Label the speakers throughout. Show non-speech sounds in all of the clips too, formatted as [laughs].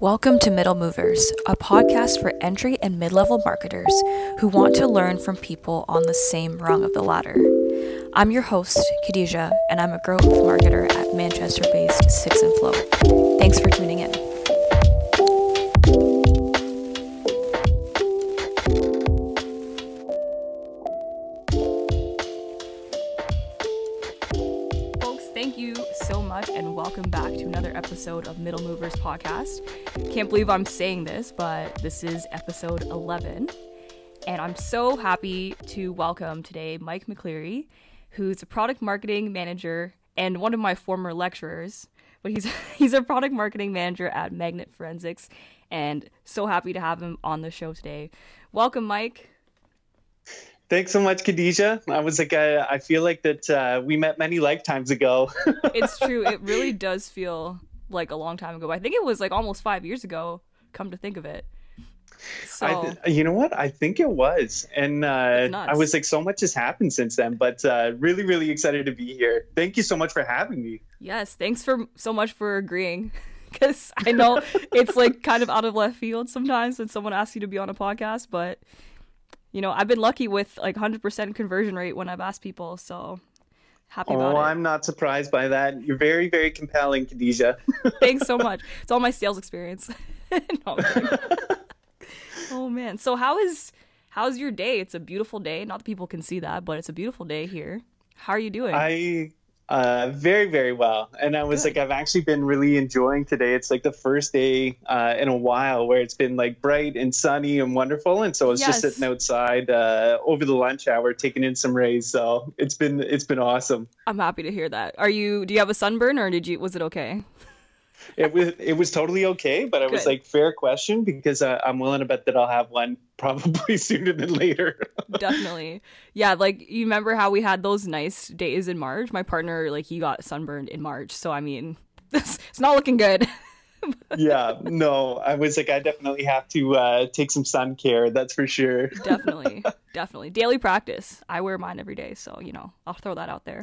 Speaker 1: Welcome to Middle Movers, a podcast for entry and mid level marketers who want to learn from people on the same rung of the ladder. I'm your host, Khadija, and I'm a growth marketer at Manchester based Six and Flow. Thanks for tuning in. Episode of Middle Movers podcast. Can't believe I'm saying this, but this is episode 11. And I'm so happy to welcome today Mike McCleary, who's a product marketing manager and one of my former lecturers. But he's [laughs] he's a product marketing manager at Magnet Forensics, and so happy to have him on the show today. Welcome, Mike.
Speaker 2: Thanks so much, Khadija. I was like, I, I feel like that uh, we met many lifetimes ago. [laughs]
Speaker 1: it's true. It really does feel like a long time ago. I think it was like almost five years ago. Come to think of it. So
Speaker 2: I, you know what? I think it was, and uh, I was like, so much has happened since then. But uh, really, really excited to be here. Thank you so much for having me.
Speaker 1: Yes, thanks for so much for agreeing. [laughs] Because I know it's like kind of out of left field sometimes when someone asks you to be on a podcast, but you know, I've been lucky with like 100% conversion rate when I've asked people. So happy
Speaker 2: oh,
Speaker 1: about it.
Speaker 2: I'm not surprised by that. You're very, very compelling, Khadija. [laughs]
Speaker 1: Thanks so much. It's all my sales experience. [laughs] no, [laughs] oh man. So how is how's your day? It's a beautiful day. Not that people can see that, but it's a beautiful day here. How are you doing?
Speaker 2: I uh, very, very well. And I was Good. like, I've actually been really enjoying today. It's like the first day uh, in a while where it's been like bright and sunny and wonderful. And so I was yes. just sitting outside uh, over the lunch hour, taking in some rays. So it's been it's been awesome.
Speaker 1: I'm happy to hear that. Are you? Do you have a sunburn, or did you? Was it okay?
Speaker 2: It was it was totally okay, but I was like, fair question because uh, I'm willing to bet that I'll have one [laughs] probably sooner than later.
Speaker 1: Definitely, yeah. Like you remember how we had those nice days in March? My partner, like, he got sunburned in March, so I mean, [laughs] it's, it's not looking good. [laughs]
Speaker 2: yeah, no, I was like, I definitely have to uh, take some sun care. That's for sure.
Speaker 1: definitely, definitely. Daily practice. I wear mine every day, so you know, I'll throw that out there.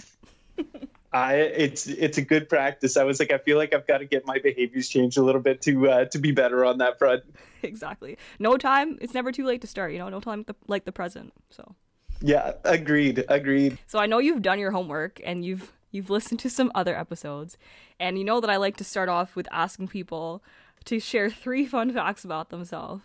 Speaker 2: I it's it's a good practice. I was like, I feel like I've got to get my behaviors changed a little bit to uh, to be better on that front. [laughs]
Speaker 1: Exactly. No time. It's never too late to start. You know, no time like the present. So.
Speaker 2: Yeah, agreed. Agreed.
Speaker 1: So I know you've done your homework and you've you've listened to some other episodes, and you know that I like to start off with asking people to share three fun facts about themselves.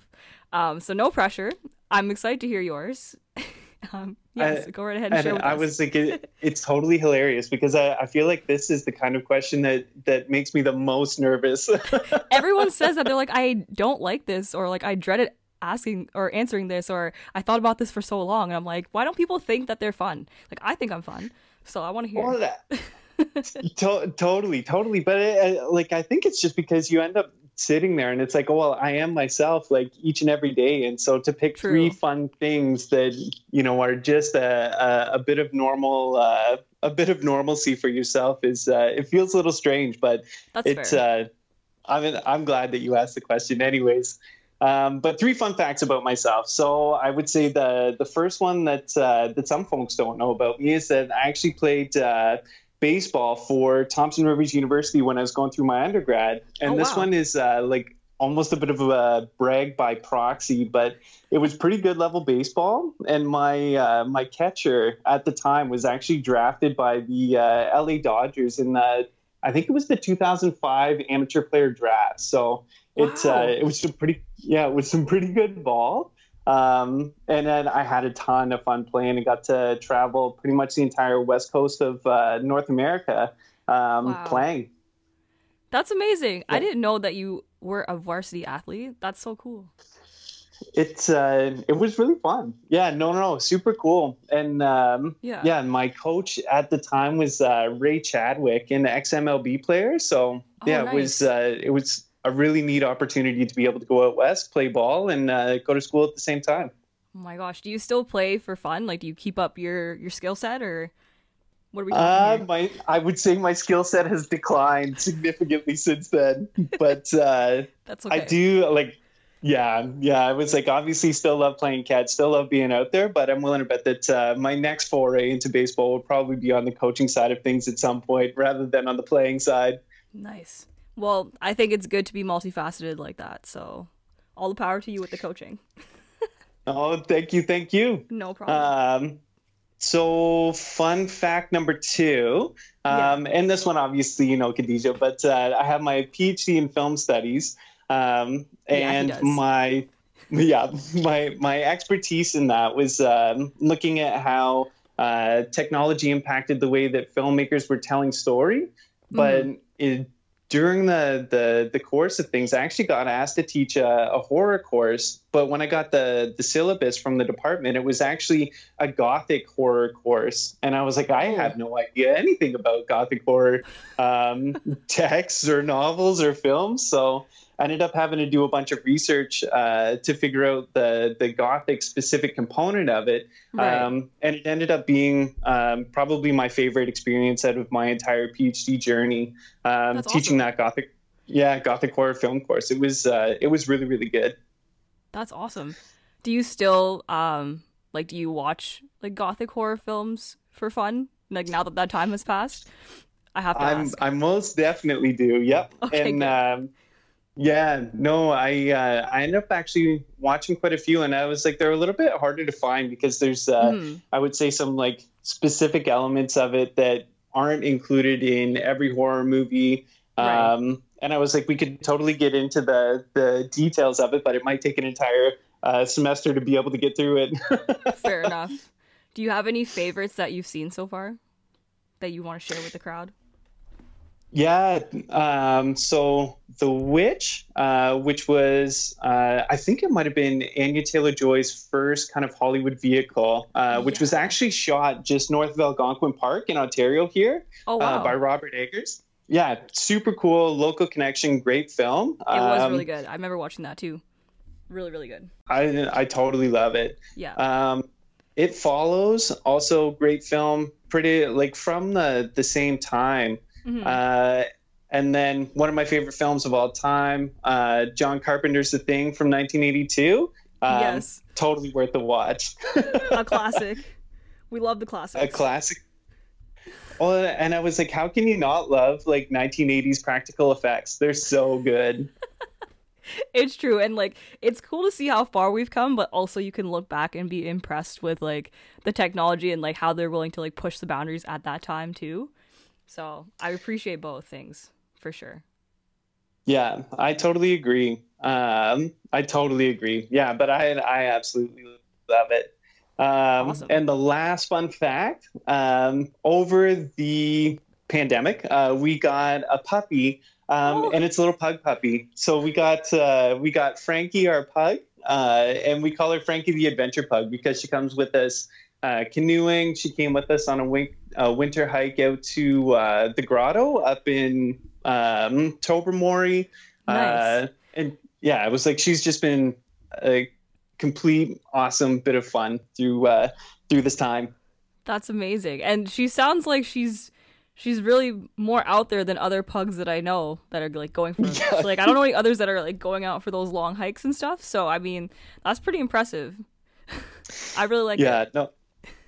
Speaker 1: Um, so no pressure. I'm excited to hear yours. [laughs] [laughs] Um, yes, I, go right ahead and, and share
Speaker 2: I
Speaker 1: us.
Speaker 2: was like, [laughs] it, it's totally hilarious because I, I feel like this is the kind of question that that makes me the most nervous. [laughs]
Speaker 1: Everyone says that they're like, I don't like this, or like I dreaded asking or answering this, or I thought about this for so long, and I'm like, why don't people think that they're fun? Like I think I'm fun, so I want to hear.
Speaker 2: Well, that, to- totally, totally, but it, uh, like I think it's just because you end up sitting there and it's like oh well i am myself like each and every day and so to pick True. three fun things that you know are just a, a, a bit of normal uh, a bit of normalcy for yourself is uh, it feels a little strange but
Speaker 1: That's
Speaker 2: it's uh, I'm, I'm glad that you asked the question anyways um, but three fun facts about myself. So I would say the the first one that uh, that some folks don't know about me is that I actually played uh, baseball for Thompson Rivers University when I was going through my undergrad. And oh, this one is uh, like almost a bit of a brag by proxy, but it was pretty good level baseball. And my uh, my catcher at the time was actually drafted by the uh, LA Dodgers in the I think it was the 2005 amateur player draft. So wow. it uh, it was some pretty yeah it was some pretty good ball. Um, and then I had a ton of fun playing and got to travel pretty much the entire west coast of uh, North America um, wow. playing.
Speaker 1: That's amazing. Yeah. I didn't know that you were a varsity athlete. That's so cool.
Speaker 2: It's uh, it was really fun. Yeah, no, no, no, super cool. And um, yeah, yeah. My coach at the time was uh, Ray Chadwick, an ex-MLB player. So oh, yeah, nice. it was uh, it was a really neat opportunity to be able to go out west, play ball, and uh, go to school at the same time.
Speaker 1: Oh my gosh, do you still play for fun? Like, do you keep up your your skill set, or what are we
Speaker 2: uh, My, I would say my skill set has declined significantly since then, but uh, [laughs]
Speaker 1: that's okay.
Speaker 2: I do like. Yeah, yeah. I was like, obviously, still love playing catch, still love being out there, but I'm willing to bet that uh, my next foray into baseball will probably be on the coaching side of things at some point, rather than on the playing side.
Speaker 1: Nice Well, I think it's good to be multifaceted like that. So, all the power to you with the coaching. [laughs]
Speaker 2: oh, thank you, thank you.
Speaker 1: No problem. Um,
Speaker 2: so, fun fact number two, um, yeah. and this one obviously you know, Khadija, but uh, I have my PhD in film studies, um, and yeah, my [laughs] yeah, my my expertise in that was um, looking at how uh, technology impacted the way that filmmakers were telling story, but mm. it during the, the the course of things, I actually got asked to teach a, a, horror course. But when I got the the syllabus from the department, it was actually a gothic horror course, and I was like, I have no idea anything about gothic horror um, [laughs] texts or novels or films. So I ended up having to do a bunch of research uh, to figure out the the Gothic specific component of it, right. um, and it ended up being um, probably my favorite experience out of my entire PhD journey. Um, teaching awesome. that Gothic, yeah, Gothic horror film course. It was uh, it was really really good.
Speaker 1: That's awesome. Do you still um like do you watch like Gothic horror films for fun? Like now that that time has passed, I have to
Speaker 2: I'm,
Speaker 1: ask.
Speaker 2: I most definitely do. Yep. Okay, and um, yeah, no, I uh, I ended up actually watching quite a few, and I was like, they're a little bit harder to find because there's, uh, mm. I would say, some like specific elements of it that aren't included in every horror movie. Right. Um, and I was like, we could totally get into the the details of it, but it might take an entire uh, semester to be able to get through
Speaker 1: it. [laughs] Fair enough. Do you have any favorites that you've seen so far that you want to share with the crowd?
Speaker 2: Yeah. Um, so The Witch, uh, which was, uh, I think it might have been Anya Taylor Joy's first kind of Hollywood vehicle, uh, which yeah. was actually shot just north of Algonquin Park in Ontario here
Speaker 1: oh, uh, wow.
Speaker 2: by Robert Eggers. Yeah, super cool, local connection, great film.
Speaker 1: It was um, really good. I remember watching that too. Really, really good.
Speaker 2: I I totally love it.
Speaker 1: Yeah.
Speaker 2: Um, it follows also great film, pretty like from the the same time. Mm-hmm. Uh, and then one of my favorite films of all time, uh, John Carpenter's The Thing from 1982. Um, yes. Totally worth the watch. [laughs]
Speaker 1: a classic. [laughs] We love the classics.
Speaker 2: A classic. Well, and I was like, how can you not love like 1980s practical effects? They're so good. [laughs]
Speaker 1: it's true and like it's cool to see how far we've come but also you can look back and be impressed with like the technology and like how they're willing to like push the boundaries at that time too so I appreciate both things for sure.
Speaker 2: Yeah, I totally agree. Um, I totally agree. Yeah, but I I absolutely love it. Um, awesome. And the last fun fact: um, over the pandemic, uh, we got a puppy, um, oh. and it's a little pug puppy. So we got uh, we got Frankie, our pug, uh, and we call her Frankie the Adventure Pug because she comes with us uh, canoeing. She came with us on a, wink, a winter hike out to uh, the grotto up in um, Tobermory. Uh, and yeah, it was like she's just been a complete awesome bit of fun through uh, through this time.
Speaker 1: That's amazing, and she sounds like she's she's really more out there than other pugs that I know that are like going for [laughs] yeah. like I don't know any others that are like going out for those long hikes and stuff. So I mean, that's pretty impressive. [laughs] I really like
Speaker 2: yeah,
Speaker 1: it.
Speaker 2: no,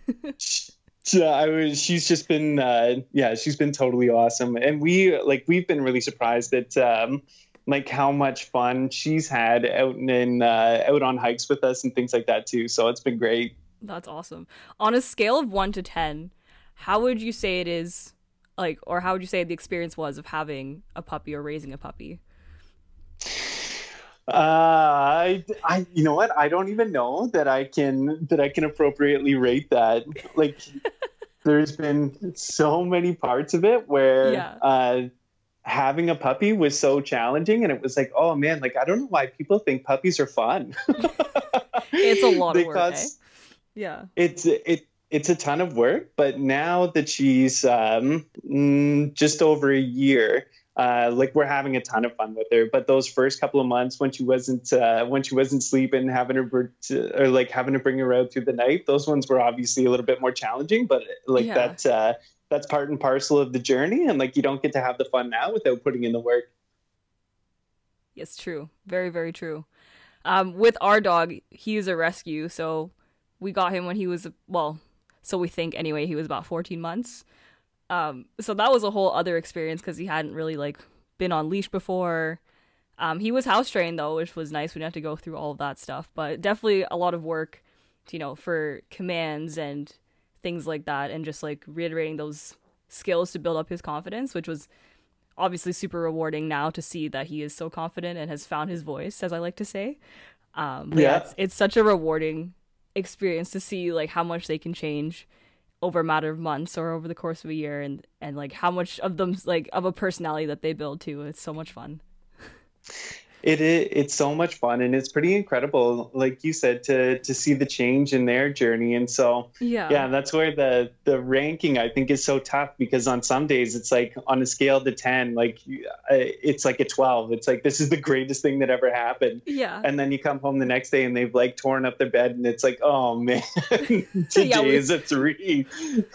Speaker 2: [laughs] yeah, I was. She's just been, uh, yeah, she's been totally awesome, and we like we've been really surprised at um, like how much fun she's had out in uh, out on hikes with us and things like that too. So it's been great.
Speaker 1: That's awesome. On a scale of one to ten, how would you say it is like, or how would you say the experience was of having a puppy or raising a puppy?
Speaker 2: Uh, I, I, you know what? I don't even know that I can that I can appropriately rate that. Like, [laughs] there's been so many parts of it where yeah. uh, having a puppy was so challenging, and it was like, oh man, like I don't know why people think puppies are fun. [laughs]
Speaker 1: it's a lot of work. Eh? Yeah,
Speaker 2: it's it it's a ton of work, but now that she's um, mm, just over a year, uh, like we're having a ton of fun with her. But those first couple of months when she wasn't uh, when she wasn't sleeping, having her to, or like having to bring her out through the night, those ones were obviously a little bit more challenging. But like yeah. that uh, that's part and parcel of the journey, and like you don't get to have the fun now without putting in the work.
Speaker 1: Yes, true. Very very true. Um, with our dog, he's a rescue, so we got him when he was well, so we think anyway. He was about fourteen months. Um, so that was a whole other experience because he hadn't really like been on leash before. Um, he was house trained though, which was nice. We didn't have to go through all of that stuff, but definitely a lot of work, you know, for commands and things like that, and just like reiterating those skills to build up his confidence, which was obviously super rewarding now to see that he is so confident and has found his voice, as I like to say. Um, yeah, yeah it's, it's such a rewarding experience to see like how much they can change over a matter of months or over the course of a year and and like how much of them like of a personality that they build too it's so much fun
Speaker 2: it is it's so much fun and it's pretty incredible like you said to to see the change in their journey. And so yeah. yeah that's where the the ranking i think is so tough because on some days it's like on a scale to 10 like uh, it's like a 12 it's like this is the greatest thing that ever happened.
Speaker 1: Yeah.
Speaker 2: And then you come home the next day and they've like torn up their bed and it's like oh man [laughs] [laughs] today yeah, is a three.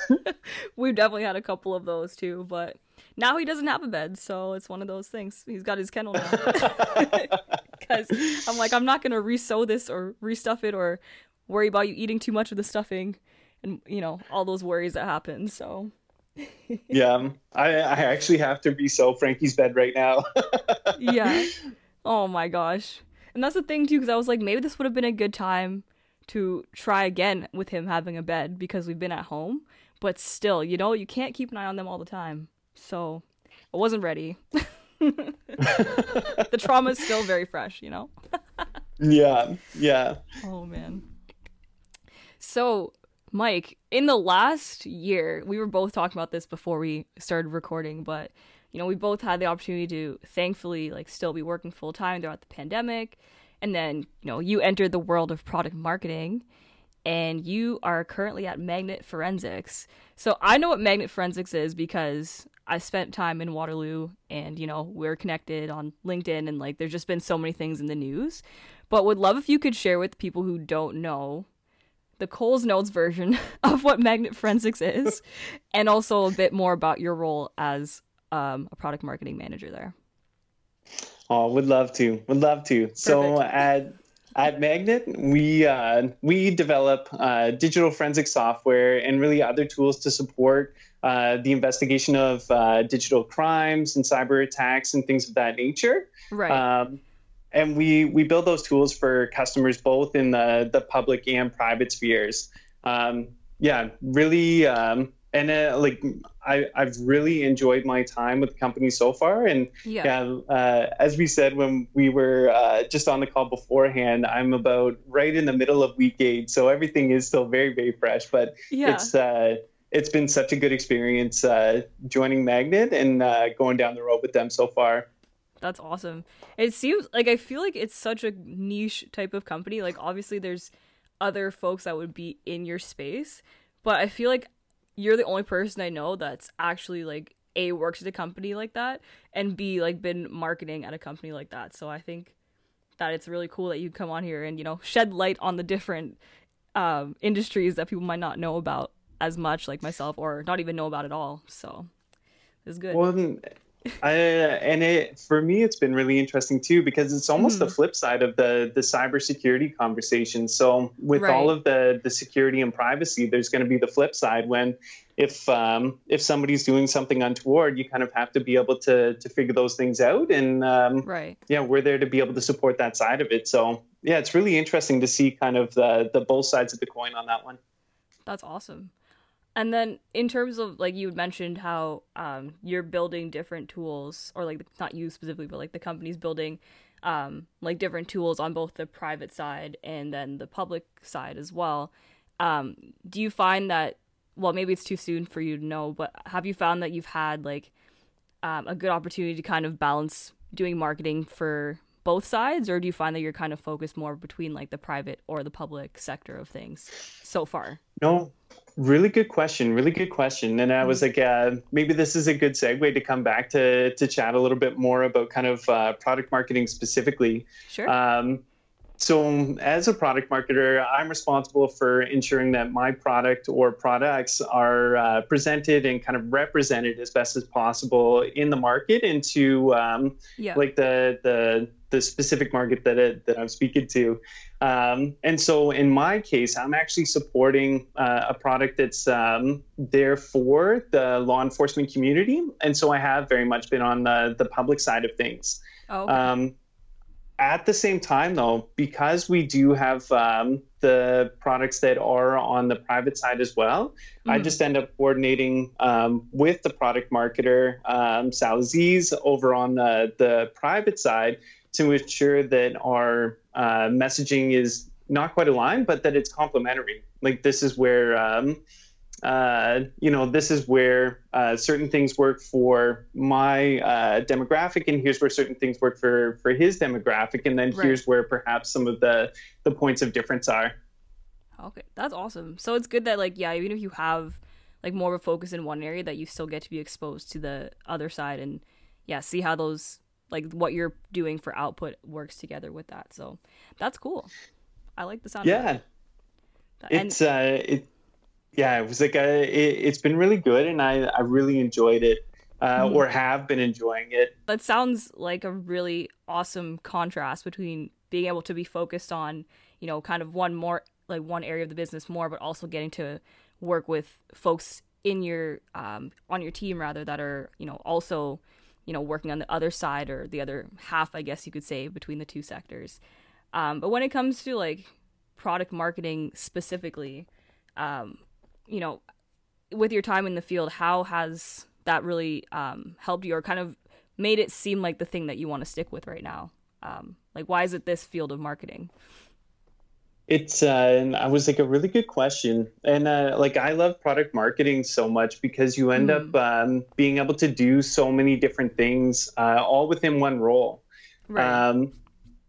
Speaker 2: [laughs]
Speaker 1: We've definitely had a couple of those too but now he doesn't have a bed, so it's one of those things. He's got his kennel now. [laughs] [laughs] Because I'm like, I'm not gonna resew this or restuff it or worry about you eating too much of the stuffing, and you know all those worries that happen. So. [laughs]
Speaker 2: yeah, um, I I actually have to resew Frankie's bed right now.
Speaker 1: yeah. Oh my gosh. And that's the thing too, because I was like, maybe this would have been a good time to try again with him having a bed because we've been at home. But still, you know, you can't keep an eye on them all the time. So I wasn't ready. [laughs] the trauma is still very fresh, you know? [laughs]
Speaker 2: yeah, yeah.
Speaker 1: Oh, man. So, Mike, in the last year, we were both talking about this before we started recording, but you know, we both had the opportunity to thankfully like still be working full time throughout the pandemic. And then, you know, you entered the world of product marketing and you are currently at Magnet Forensics. So I know what Magnet Forensics is because I spent time in Waterloo and, you know, we're connected on LinkedIn and like there's just been so many things in the news. But would love if you could share with people who don't know the Coles Notes version [laughs] of what Magnet Forensics is [laughs] and also a bit more about your role as um, a product marketing manager there.
Speaker 2: Oh, would love to. Would love to. Perfect. So at at Magnet, we uh, we develop uh, digital forensic software and really other tools to support uh, the investigation of uh, digital crimes and cyber attacks and things of that nature.
Speaker 1: Right. Um,
Speaker 2: and we we build those tools for customers both in the the public and private spheres. Um, yeah, really. Um, and uh, like I, I've really enjoyed my time with the company so far. And yeah, yeah uh, as we said when we were uh, just on the call beforehand, I'm about right in the middle of week eight, so everything is still very very fresh. But yeah. it's uh, it's been such a good experience uh, joining Magnet and uh, going down the road with them so far.
Speaker 1: That's awesome. It seems like I feel like it's such a niche type of company. Like obviously there's other folks that would be in your space, but I feel like you're the only person I know that's actually like a works at a company like that and b like been marketing at a company like that. So I think that it's really cool that you come on here and you know shed light on the different um, industries that people might not know about as much like myself or not even know about at all. So it's good.
Speaker 2: Well, I, and it for me it's been really interesting too because it's almost mm. the flip side of the the cybersecurity conversation. So with right. all of the the security and privacy, there's going to be the flip side when if um, if somebody's doing something untoward, you kind of have to be able to to figure those things out. And um,
Speaker 1: right,
Speaker 2: yeah, we're there to be able to support that side of it. So yeah, it's really interesting to see kind of the the both sides of the coin on that one.
Speaker 1: That's awesome. And then in terms of like you had mentioned how um, you're building different tools, or like not you specifically, but like the company's building um, like different tools on both the private side and then the public side as well. Um, do you find that? Well, maybe it's too soon for you to know, but have you found that you've had like um, a good opportunity to kind of balance doing marketing for both sides, or do you find that you're kind of focused more between like the private or the public sector of things so far?
Speaker 2: No, Really good question. Really good question. And I was mm-hmm. like, uh, maybe this is a good segue to come back to to chat a little bit more about kind of uh, product marketing specifically.
Speaker 1: Sure.
Speaker 2: Um, so as a product marketer i'm responsible for ensuring that my product or products are uh, presented and kind of represented as best as possible in the market into um, yeah. like the the the specific market that it, that i'm speaking to um, and so in my case i'm actually supporting uh, a product that's um, there for the law enforcement community and so i have very much been on the, the public side of things
Speaker 1: oh, okay. Um,
Speaker 2: at the same time, though, because we do have um, the products that are on the private side as well, mm-hmm. I just end up coordinating um, with the product marketer, um, Sal Aziz, over on the, the private side to ensure that our uh, messaging is not quite aligned, but that it's complementary. Like, this is where um, uh, you know, this is where uh, certain things work for my uh, demographic, and here's where certain things work for for his demographic, and then right. here's where perhaps some of the the points of difference are.
Speaker 1: Okay, that's awesome. So it's good that like yeah, even if you have like more of a focus in one area, that you still get to be exposed to the other side, and yeah, see how those like what you're doing for output works together with that. So that's cool. I like the sound.
Speaker 2: Yeah, it's uh, it yeah, it was like a, it, has been really good, and I I really enjoyed it, uh, mm. or have been enjoying it.
Speaker 1: That sounds like a really awesome contrast between being able to be focused on you know kind of one more like one area of the business more, but also getting to work with folks in your um, on your team rather that are you know also you know working on the other side or the other half, I guess you could say, between the two sectors. Um, but when it comes to like product marketing specifically, um, you know, with your time in the field, how has that really um, helped you or kind of made it seem like the thing that you want to stick with right now? Um, like, why is it this field of marketing?
Speaker 2: It's uh, I was like a really good question, and uh, like I love product marketing so much because you end mm. up um, being able to do so many different things, uh, all within one role. Right. Um,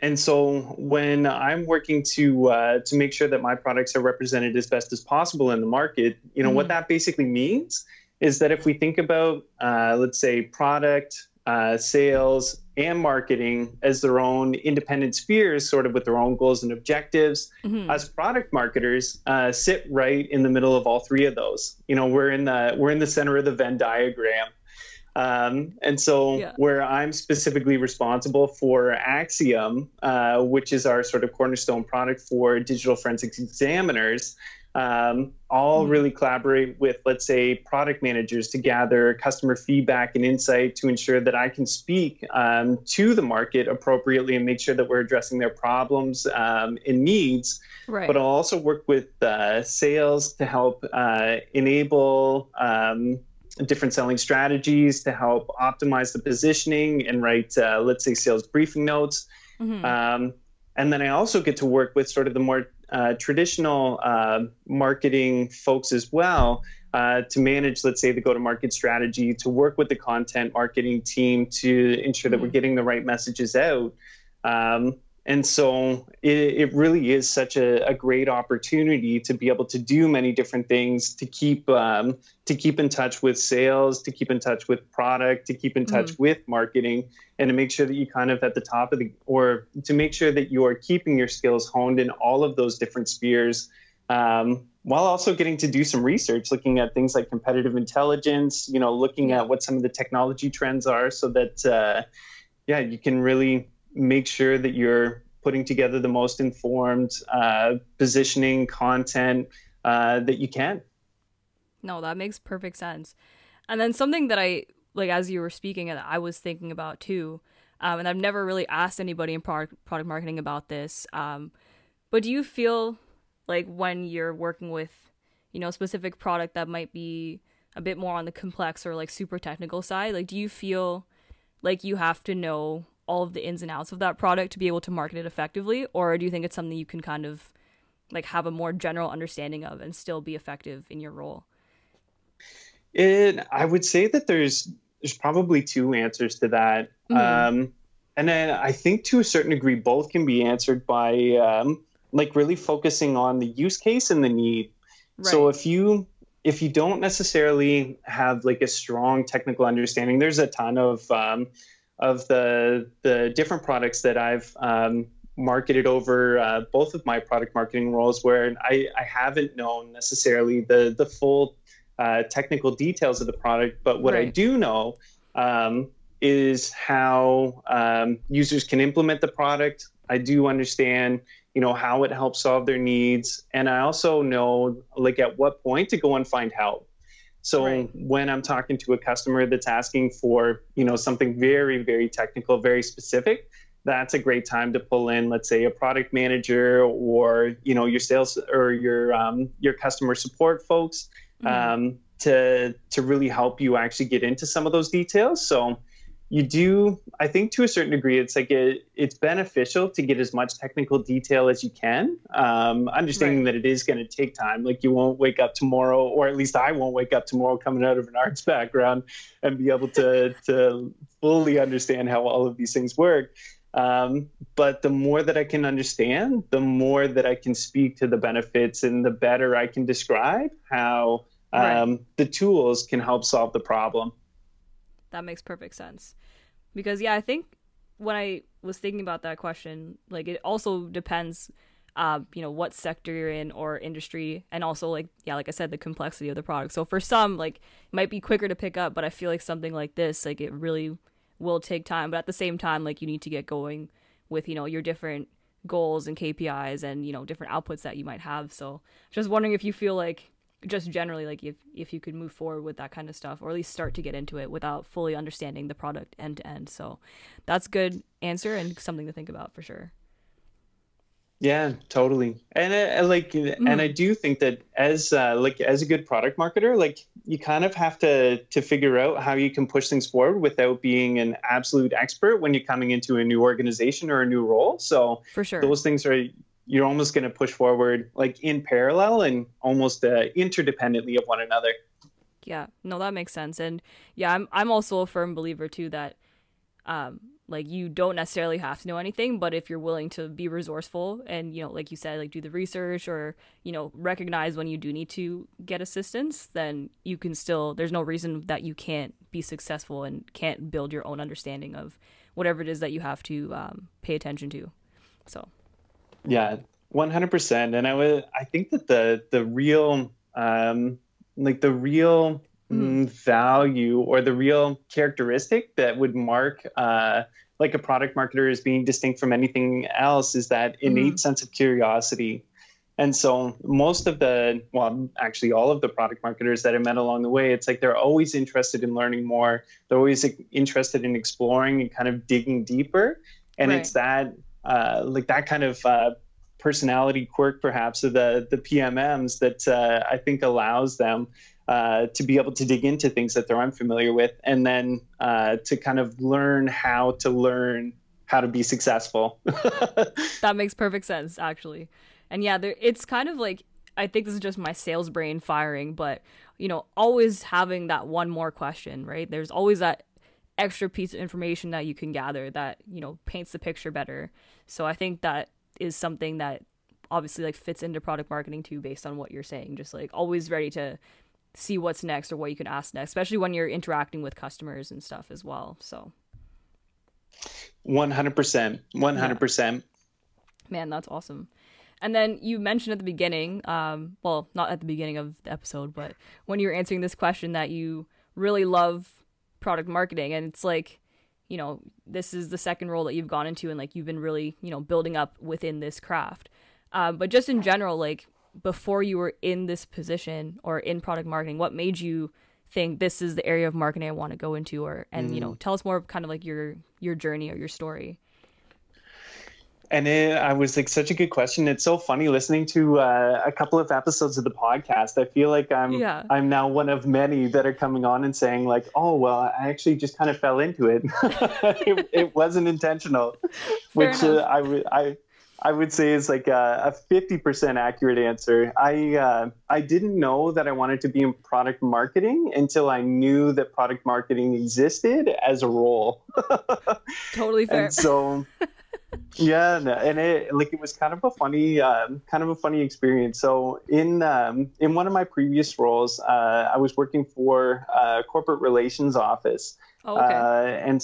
Speaker 2: and so when I'm working to uh, to make sure that my products are represented as best as possible in the market, you know mm-hmm. what that basically means is that if we think about uh, let's say product, uh, sales, and marketing as their own independent spheres, sort of with their own goals and objectives, mm-hmm. as product marketers uh, sit right in the middle of all three of those. You know, we're in the we're in the center of the Venn diagram. Um, and so, yeah. where I'm specifically responsible for Axiom, uh, which is our sort of cornerstone product for digital forensics examiners, um, all mm-hmm. really collaborate with, let's say, product managers to gather customer feedback and insight to ensure that I can speak um, to the market appropriately and make sure that we're addressing their problems um, and needs. Right. But I'll also work with uh, sales to help uh, enable um, different selling strategies to help optimize the positioning and write, uh, let's say, sales briefing notes. Mm-hmm. Um, and then I also get to work with sort of the more uh, traditional uh, marketing folks as well uh, to manage, let's say, the go to market strategy, to work with the content marketing team to ensure that mm-hmm. we're getting the right messages out. Um, and so it, it really is such a, a, great opportunity to be able to do many different things to keep um, to keep in touch with sales, to keep in touch with product, to keep in touch mm-hmm. with marketing, and to make sure that you kind of at the top of the or to make sure that you are keeping your skills honed in all of those different spheres. Um, while also getting to do some research, looking at things like competitive intelligence, you know, looking at what some of the technology trends are, so that uh, yeah, you can really make sure that you're putting together the most informed uh, positioning content uh, that you can.
Speaker 1: No, that makes perfect sense. And then something that I like as you were speaking, and I was thinking about too, um, and I've never really asked anybody in product product marketing about this. Um, but do you feel like when you're working with, you know, a specific product that might be a bit more on the complex or like super technical side, like do you feel like you have to know all of the ins and outs of that product to be able to market it effectively or do you think it's something you can kind of like have a more general understanding of and still be effective in your role
Speaker 2: it i would say that there's there's probably two answers to that mm-hmm. um, and then i think to a certain degree both can be answered by um, like really focusing on the use case and the need right. so if you if you don't necessarily have like a strong technical understanding there's a ton of um, of the the different products that I've um, marketed over uh, both of my product marketing roles where I, I haven't known necessarily the the full uh, technical details of the product, but what right. I do know um, is how um, users can implement the product. I do understand, you know, how it helps solve their needs, and I also know like at what point to go and find help. So right. when I'm talking to a customer that's asking for, you know, something very, very technical, very specific, that's a great time to pull in, let's say, a product manager or you know your sales or your um, your customer support folks mm-hmm. um, to to really help you actually get into some of those details. So you do i think to a certain degree it's like it, it's beneficial to get as much technical detail as you can um, understanding right. that it is going to take time like you won't wake up tomorrow or at least i won't wake up tomorrow coming out of an arts background and be able to [laughs] to fully understand how all of these things work um, but the more that i can understand the more that i can speak to the benefits and the better i can describe how um, right. the tools can help solve the problem
Speaker 1: that makes perfect sense. Because yeah, I think when I was thinking about that question, like it also depends uh, you know, what sector you're in or industry, and also like yeah, like I said, the complexity of the product. So for some, like it might be quicker to pick up, but I feel like something like this, like it really will take time. But at the same time, like you need to get going with you know your different goals and KPIs and you know different outputs that you might have. So just wondering if you feel like just generally like if if you could move forward with that kind of stuff or at least start to get into it without fully understanding the product end to end. So that's good answer and something to think about for sure.
Speaker 2: Yeah totally. And uh, like mm-hmm. and i do think that as uh, like as a good product marketer like you kind of have to to figure out how you can push things forward without being an absolute expert when you're coming into a new organization or a new role. So
Speaker 1: for sure.
Speaker 2: those things are you're almost going to push forward like in parallel and almost uh, interdependently of one another.
Speaker 1: Yeah, no, that makes sense. And yeah, I'm I'm also a firm believer too that um like you don't necessarily have to know anything, but if you're willing to be resourceful and you know, like you said, like do the research or you know recognize when you do need to get assistance, then you can still. There's no reason that you can't be successful and can't build your own understanding of whatever it is that you have to um, pay attention to. So
Speaker 2: yeah, one hundred percent. And I would, I think that the the real, um, like the real mm. value or the real characteristic that would mark, uh, like a product marketer as being distinct from anything else is that innate mm. sense of curiosity. And so most of the, well, actually all of the product marketers that I met along the way, it's like they're always interested in learning more. They're always interested in exploring and kind of digging deeper. And right. it's that uh, like that kind of uh, personality quirk, perhaps, of the the PMMs that uh, I think allows them uh, to be able to dig into things that they're unfamiliar with, and then uh, to kind of learn how to learn how to be successful. [laughs]
Speaker 1: that makes perfect sense, actually. And yeah, there, it's kind of like I think this is just my sales brain firing, but you know, always having that one more question, right? There's always that extra piece of information that you can gather that you know paints the picture better. So i think that is something that obviously like fits into product marketing too based on what you're saying. Just like always ready to see what's next or what you can ask next especially when you're interacting with customers and stuff as well. So.
Speaker 2: 100% 100% yeah.
Speaker 1: man that's awesome. And then you mentioned at the beginning um well not at the beginning of the episode but when you were answering this question that you really love product marketing and it's like you know this is the second role that you've gone into and like you've been really you know building up within this craft um, but just in general like before you were in this position or in product marketing what made you think this is the area of marketing i want to go into or and mm. you know mm. tell us more kind of like your your journey or your story
Speaker 2: and it, I was like, such a good question. It's so funny listening to uh, a couple of episodes of the podcast. I feel like I'm yeah. I'm now one of many that are coming on and saying like, oh well, I actually just kind of fell into it. [laughs] it, it, wasn't intentional, [laughs] which uh, I would I I would say is like a fifty percent accurate answer. I uh, I didn't know that I wanted to be in product marketing until I knew that product marketing existed as a role. [laughs]
Speaker 1: totally fair.
Speaker 2: And so yeah, and it like it was kind of a funny, um, kind of a funny experience. So in um, in one of my previous roles, uh, I was working for a corporate relations office,
Speaker 1: oh, okay.
Speaker 2: uh, and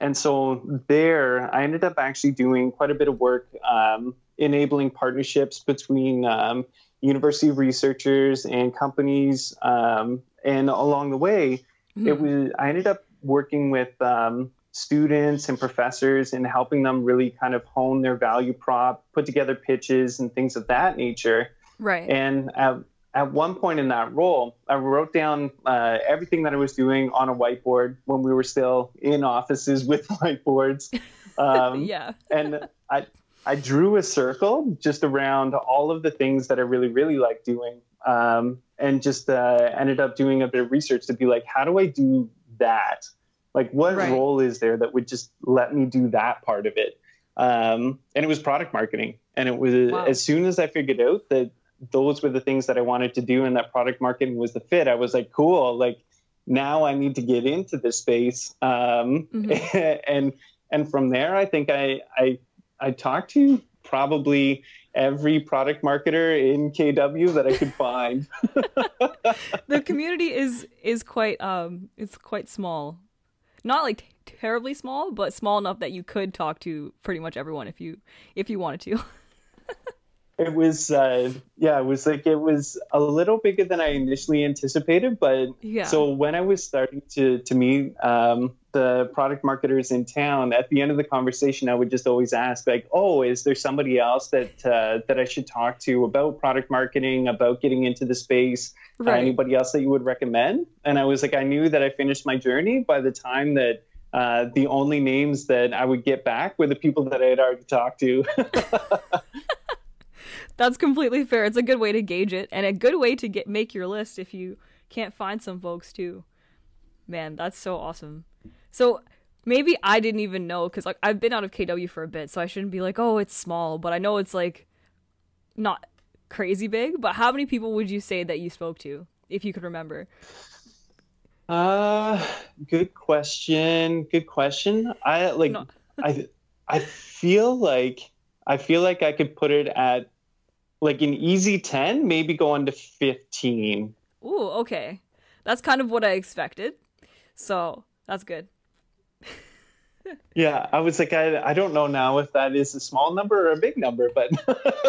Speaker 2: and so there, I ended up actually doing quite a bit of work um, enabling partnerships between um, university researchers and companies. Um, and along the way, mm-hmm. it was I ended up working with um, students and professors and helping them really kind of hone their value prop, put together pitches and things of that nature.
Speaker 1: Right.
Speaker 2: And at, at one point in that role, I wrote down uh, everything that I was doing on a whiteboard when we were still in offices [laughs] with whiteboards. [laughs]
Speaker 1: Um, yeah.
Speaker 2: and I, I drew a circle just around all of the things that I really, really like doing. Um, and just uh, ended up doing a bit of research to be like, how do I do that? Like, what right. role is there that would just let me do that part of it? Um, and it was product marketing. And it was wow. as soon as I figured out that those were the things that I wanted to do and that product marketing was the fit, I was like, cool. Like, now I need to get into this space. Um, mm-hmm. [laughs] and and from there, I think I I I talked to probably every product marketer in KW that I could find. [laughs] [laughs]
Speaker 1: the community is is quite um it's quite small not like terribly small, but small enough that you could talk to pretty much everyone if you if you wanted to. [laughs]
Speaker 2: it was uh, yeah, it was like it was a little bigger than I initially anticipated, but yeah. So when I was starting to to meet um, the product marketers in town, at the end of the conversation, I would just always ask like, "Oh, is there somebody else that uh, that I should talk to about product marketing, about getting into the space? Uh, right. Uh, anybody else that you would recommend?" And I was like, I knew that I finished my journey by the time that uh, the only names that I would get back were the people that I had already talked to. [laughs]
Speaker 1: That's completely fair. It's a good way to gauge it, and a good way to get make your list if you can't find some folks too. Man, that's so awesome. So maybe I didn't even know because like I've been out of KW for a bit, so I shouldn't be like, oh, it's small, but I know it's like not crazy big. But how many people would you say that you spoke to, if you could remember?
Speaker 2: Uh, good question. Good question. I like. No. [laughs] I I feel like I feel like I could put it at like an easy ten, maybe go on to fifteen.
Speaker 1: Ooh, okay. That's kind of what I expected. So that's good.
Speaker 2: Yeah, I was like, I, I don't know now if that is a small number or a big number, but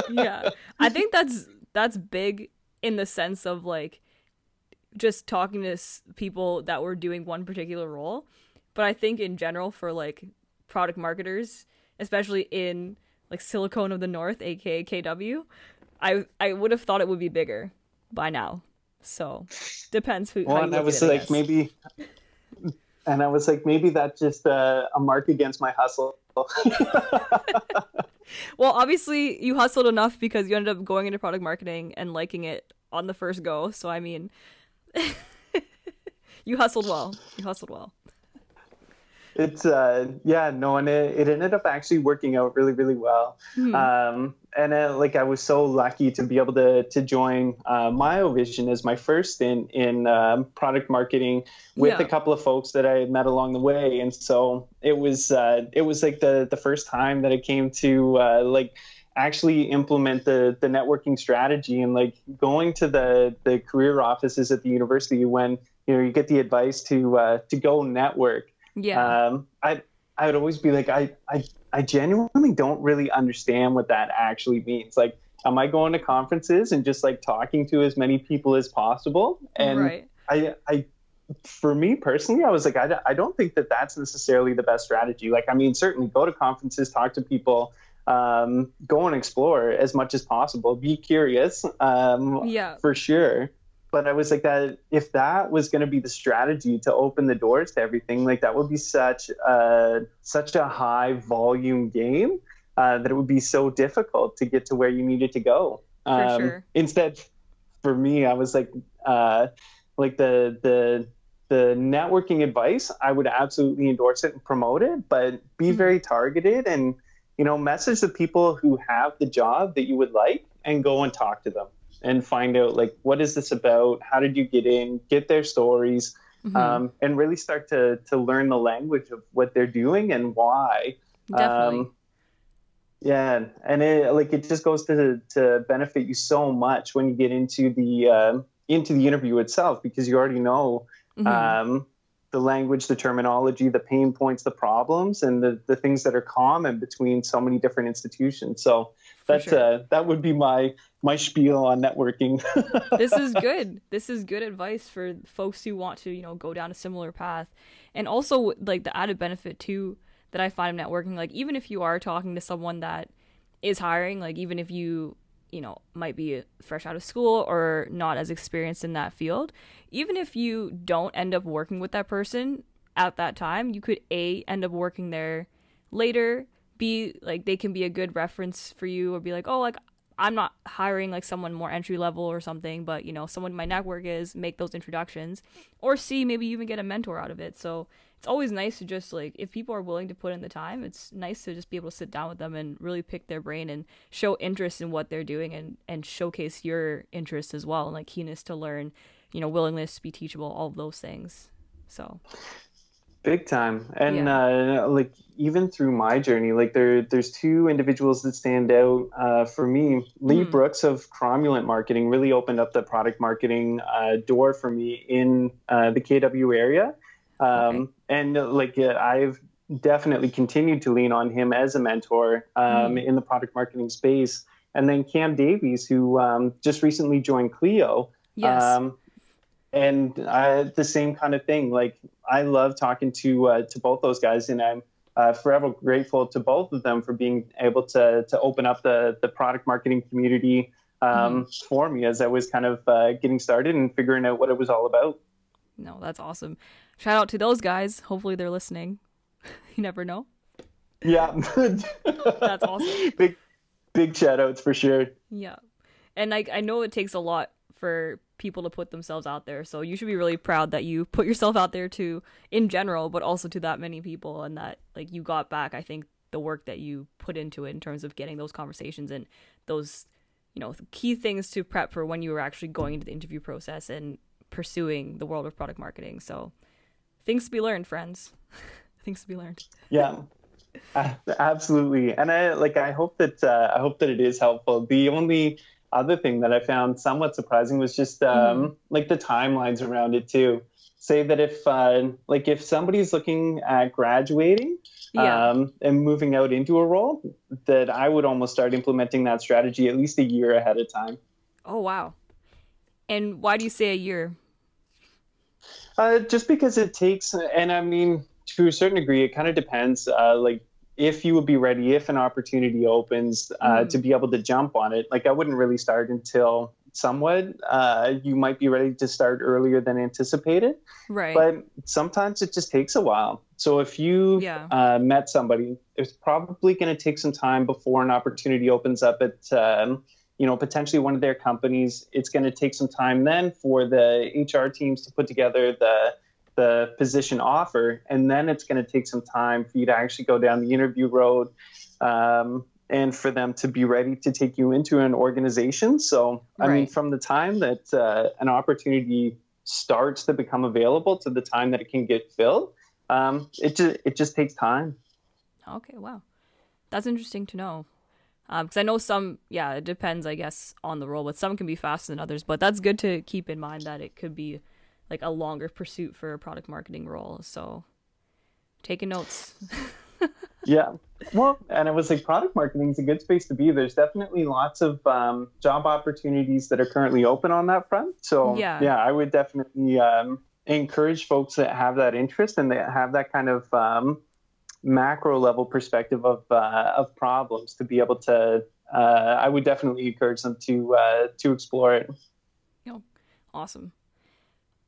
Speaker 2: [laughs]
Speaker 1: yeah, I think that's that's big in the sense of like just talking to people that were doing one particular role. But I think in general for like product marketers, especially in like Silicon of the North, aka KW, I I would have thought it would be bigger by now. So depends who.
Speaker 2: Well, and I was like, maybe and I was like, maybe that's just a, a mark against my hustle. [laughs]
Speaker 1: well, obviously, you hustled enough because you ended up going into product marketing and liking it on the first go. So, I mean, [laughs] you hustled well. You hustled well
Speaker 2: it's uh yeah no and it, it ended up actually working out really really well mm-hmm. um and uh, like i was so lucky to be able to to join uh, Miovision as my first in in um, product marketing with yeah. a couple of folks that i had met along the way and so it was uh it was like the the first time that i came to uh like actually implement the the networking strategy and like going to the the career offices at the university when you know you get the advice to uh, to go network
Speaker 1: yeah.
Speaker 2: Um, I I would always be like, I, I I genuinely don't really understand what that actually means. Like, am I going to conferences and just like talking to as many people as possible? And right. I I for me personally, I was like, I, I don't think that that's necessarily the best strategy. Like, I mean, certainly go to conferences, talk to people, um, go and explore as much as possible, be curious, um,
Speaker 1: yeah,
Speaker 2: for sure but I was like that if that was going to be the strategy to open the doors to everything, like that would be such a such a high volume game uh, that it would be so difficult to get to where you needed to go.
Speaker 1: Um, sure.
Speaker 2: Instead, for me, I was like, uh, like the the the networking advice, I would absolutely endorse it and promote it, but be mm-hmm. very targeted and you know message the people who have the job that you would like and go and talk to them and find out like what is this about how did you get in get their stories mm-hmm. um, and really start to to learn the language of what they're doing and why
Speaker 1: Definitely. Um,
Speaker 2: yeah and it like it just goes to to benefit you so much when you get into the uh, into the interview itself because you already know mm-hmm. um, the language, the terminology, the pain points, the problems, and the, the things that are common between so many different institutions. So that's sure. uh, that would be my my spiel on networking. [laughs]
Speaker 1: this is good. This is good advice for folks who want to you know go down a similar path, and also like the added benefit too that I find of networking. Like even if you are talking to someone that is hiring, like even if you you know might be fresh out of school or not as experienced in that field even if you don't end up working with that person at that time you could a end up working there later b like they can be a good reference for you or be like oh like i'm not hiring like someone more entry level or something but you know someone in my network is make those introductions. Or c maybe even get a mentor out of it. So it's always nice to just like if people are willing to put in the time it's nice to just be able to sit down with them and really pick their brain and show interest in what they're doing and and showcase your interest as well and like keenness to learn you know willingness to be teachable all of those things. So
Speaker 2: big time and yeah. uh, like even through my journey like there there's two individuals that stand out uh, for me lee mm. brooks of cromulent marketing really opened up the product marketing uh, door for me in uh, the kw area um, okay. And uh, like uh, I've definitely continued to lean on him as a mentor um, mm. in the product marketing space. And then Cam Davies, who um, just recently joined Clio.
Speaker 1: Yes.
Speaker 2: And I, the same kind of thing. Like I love talking to uh, to both those guys, and I'm uh, forever grateful to both of them for being able to to open up the the product marketing community um, mm. for me as I was kind of uh, getting started and figuring out what it was all about.
Speaker 1: No, that's awesome. Shout out to those guys. Hopefully they're listening. [laughs] you never know.
Speaker 2: Yeah. [laughs]
Speaker 1: that's awesome.
Speaker 2: Big big shout outs for sure.
Speaker 1: Yeah. And I I know it takes a lot for people to put themselves out there. So you should be really proud that you put yourself out there to in general, but also to that many people and that like you got back I think the work that you put into it in terms of getting those conversations and those you know key things to prep for when you were actually going into the interview process and pursuing the world of product marketing. So things to be learned, friends. [laughs] things to be learned.
Speaker 2: Yeah. absolutely. And I like I hope that uh, I hope that it is helpful. The only other thing that I found somewhat surprising was just um, mm-hmm. like the timelines around it too. Say that if uh, like if somebody's looking at graduating yeah. um, and moving out into a role, that I would almost start implementing that strategy at least a year ahead of time.
Speaker 1: Oh wow! And why do you say a year?
Speaker 2: Uh, just because it takes, and I mean, to a certain degree, it kind of depends. Uh, like, if you would be ready, if an opportunity opens, uh, mm. to be able to jump on it. Like, I wouldn't really start until somewhat. Uh, you might be ready to start earlier than anticipated.
Speaker 1: Right.
Speaker 2: But sometimes it just takes a while. So if you yeah. uh, met somebody, it's probably going to take some time before an opportunity opens up at um, you know, potentially one of their companies. It's going to take some time then for the HR teams to put together the the position offer, and then it's going to take some time for you to actually go down the interview road, um, and for them to be ready to take you into an organization. So, I right. mean, from the time that uh, an opportunity starts to become available to the time that it can get filled, um, it just it just takes time.
Speaker 1: Okay, wow, that's interesting to know because um, I know some, yeah, it depends, I guess, on the role, but some can be faster than others. But that's good to keep in mind that it could be like a longer pursuit for a product marketing role. So taking notes. [laughs]
Speaker 2: yeah. Well, and it was like product marketing is a good space to be. There's definitely lots of um, job opportunities that are currently open on that front. So yeah, yeah I would definitely um, encourage folks that have that interest and that have that kind of um, macro level perspective of uh, of problems to be able to uh, I would definitely encourage them to uh, to explore it.
Speaker 1: Yeah, awesome.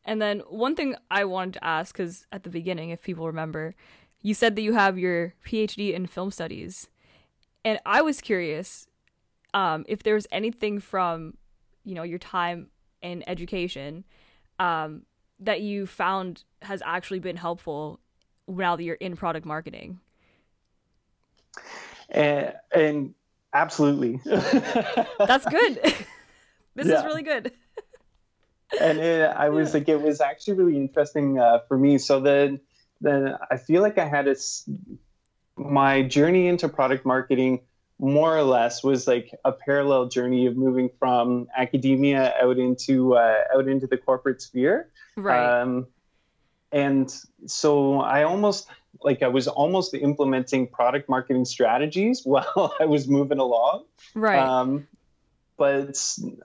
Speaker 1: And then one thing I wanted to ask, because at the beginning, if people remember, you said that you have your PhD in film studies, and I was curious um, if there was anything from you know your time in education um, that you found has actually been helpful now that you're in product marketing?
Speaker 2: And, and absolutely. [laughs]
Speaker 1: That's good. [laughs] this yeah. is really good.
Speaker 2: And it, I was like, it was actually really interesting uh, for me. So then, then I feel like I had a, my journey into product marketing more or less was like a parallel journey of moving from academia out into uh, out into the corporate sphere.
Speaker 1: Right. Um,
Speaker 2: and so I almost like I was almost implementing product marketing strategies [laughs] while I was moving along.
Speaker 1: Right.
Speaker 2: Um, but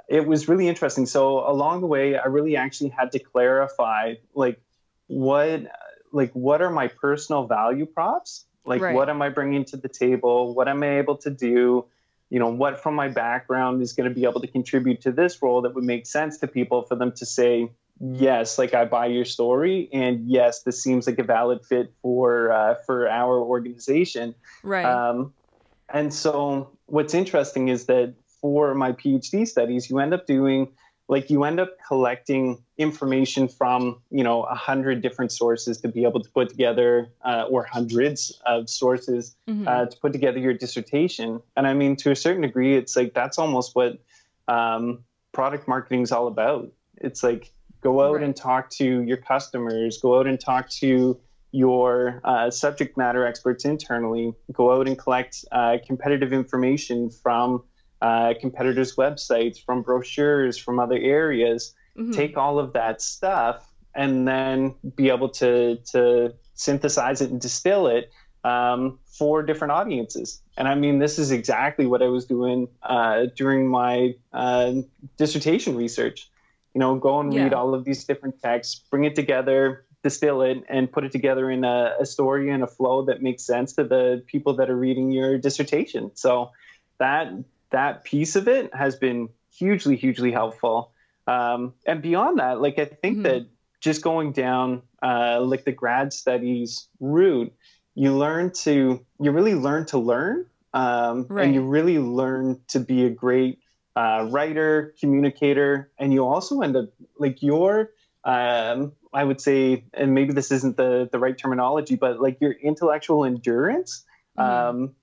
Speaker 2: it was really interesting. So along the way, I really actually had to clarify like what like what are my personal value props? Like
Speaker 1: Right.
Speaker 2: what am I bringing to the table? What am I able to do? You know, what from my background is going to be able to contribute to this role that would make sense to people for them to say, yes, like I buy your story, and yes, this seems like a valid fit for uh, for our organization.
Speaker 1: right.
Speaker 2: Um, and so, what's interesting is that for my PhD studies, you end up doing like you end up collecting information from you know a hundred different sources to be able to put together, uh, or hundreds of sources
Speaker 1: Mhm.
Speaker 2: uh, to put together your dissertation. And I mean, to a certain degree, it's like that's almost what um, product marketing is all about. It's like go out
Speaker 1: Right.
Speaker 2: and talk to your customers, go out and talk to your uh, subject matter experts internally, go out and collect uh, competitive information from uh, competitors' websites, from brochures, from other areas
Speaker 1: Mhm.
Speaker 2: take all of that stuff and then be able to to synthesize it and distill it um, for different audiences. And I mean, this is exactly what I was doing uh, during my uh, dissertation research. You know, go and read
Speaker 1: Yeah.
Speaker 2: all of these different texts, bring it together, distill it, and put it together in a, a story and a flow that makes sense to the people that are reading your dissertation. So that that piece of it has been hugely, hugely helpful. Um, and beyond that, like I think
Speaker 1: Mhm.
Speaker 2: that just going down uh, like the grad studies route, you learn to you really learn to learn, um,
Speaker 1: Right.
Speaker 2: and you really learn to be a great uh, writer, communicator, and you also end up like your um, I would say, and maybe this isn't the the right terminology, but like your intellectual endurance
Speaker 1: Mhm.
Speaker 2: um,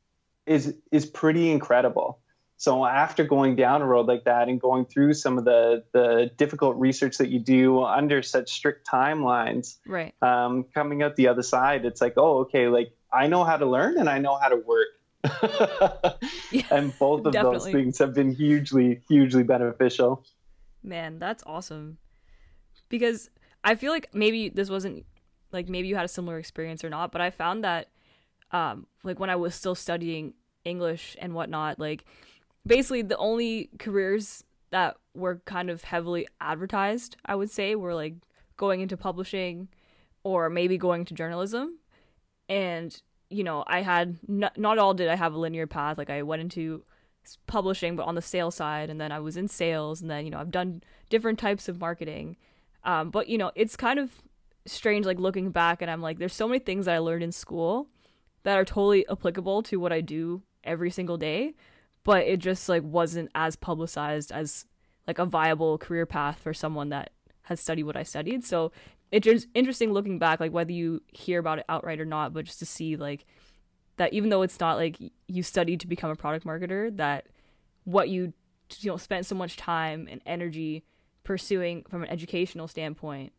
Speaker 2: is is pretty incredible. So after going down a road like that and going through some of the the difficult research that you do under such strict timelines,
Speaker 1: right.
Speaker 2: um, coming out the other side, it's like, oh, okay, like I know how to learn and I know how to work. [laughs]
Speaker 1: Yeah,
Speaker 2: and both of those things have been hugely, hugely beneficial.
Speaker 1: Man, that's awesome. Because I feel like maybe this wasn't like maybe you had a similar experience or not, but I found that um like when I was still studying English and whatnot, like basically the only careers that were kind of heavily advertised, I would say, were like going into publishing or maybe going to journalism. And you know, I had not, not all did I have a linear path. Like I went into publishing, but on the sales side, and then I was in sales, and then you know I've done different types of marketing. Um, but you know, it's kind of strange, like looking back, and I'm like, there's so many things that I learned in school that are totally applicable to what I do every single day, but it just like wasn't as publicized as like a viable career path for someone that has studied what I studied. So it's just interesting looking back, like whether you hear about it outright or not, but just to see like that even though it's not like you studied to become a product marketer, that what you you know spent so much time and energy pursuing from an educational standpoint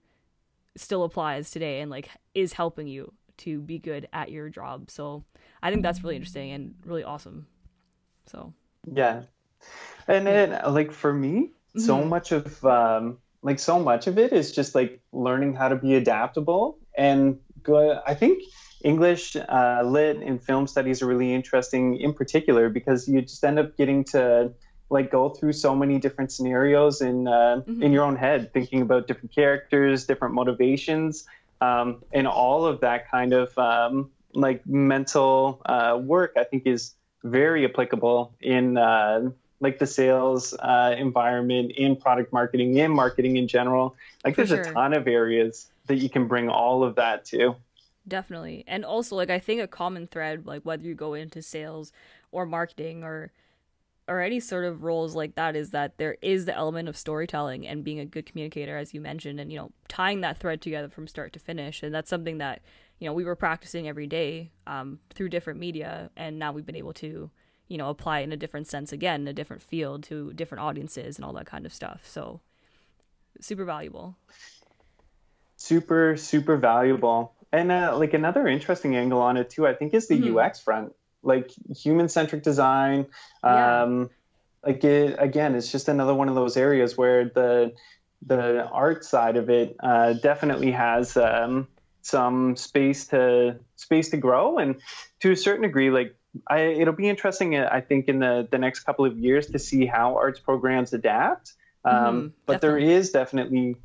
Speaker 1: still applies today and like is helping you to be good at your job. So I think that's really interesting and really awesome. So
Speaker 2: Yeah. And then like for me, so
Speaker 1: Mhm.
Speaker 2: much of um like so much of it is just like learning how to be adaptable and go I think English uh, lit and film studies are really interesting in particular because you just end up getting to like go through so many different scenarios in uh,
Speaker 1: Mhm.
Speaker 2: in your own head thinking about different characters different motivations um, and all of that kind of um, like mental uh, work I think is very applicable in uh, like the sales uh, environment, in product marketing, in marketing in general. Like
Speaker 1: For
Speaker 2: there's
Speaker 1: sure.
Speaker 2: a ton of areas that you can bring all of that to.
Speaker 1: Definitely. And also like I think a common thread like whether you go into sales or marketing or or any sort of roles like that is that there is the element of storytelling and being a good communicator as you mentioned and you know tying that thread together from start to finish and that's something that you know we were practicing every day um, through different media and now we've been able to you know apply in a different sense again in a different field to different audiences and all that kind of stuff so super valuable
Speaker 2: Super, super valuable. And uh, like another interesting angle on it too, I think, is the
Speaker 1: Mhm.
Speaker 2: UX front, like human centric design.
Speaker 1: Yeah.
Speaker 2: Um, like it, again, it's just another one of those areas where the the art side of it uh, definitely has um, some space to space to grow, and to a certain degree, like I, it'll be interesting, I think, in the the next couple of years to see how arts programs adapt. Um,
Speaker 1: Mhm,
Speaker 2: but there
Speaker 1: definitely.
Speaker 2: is definitely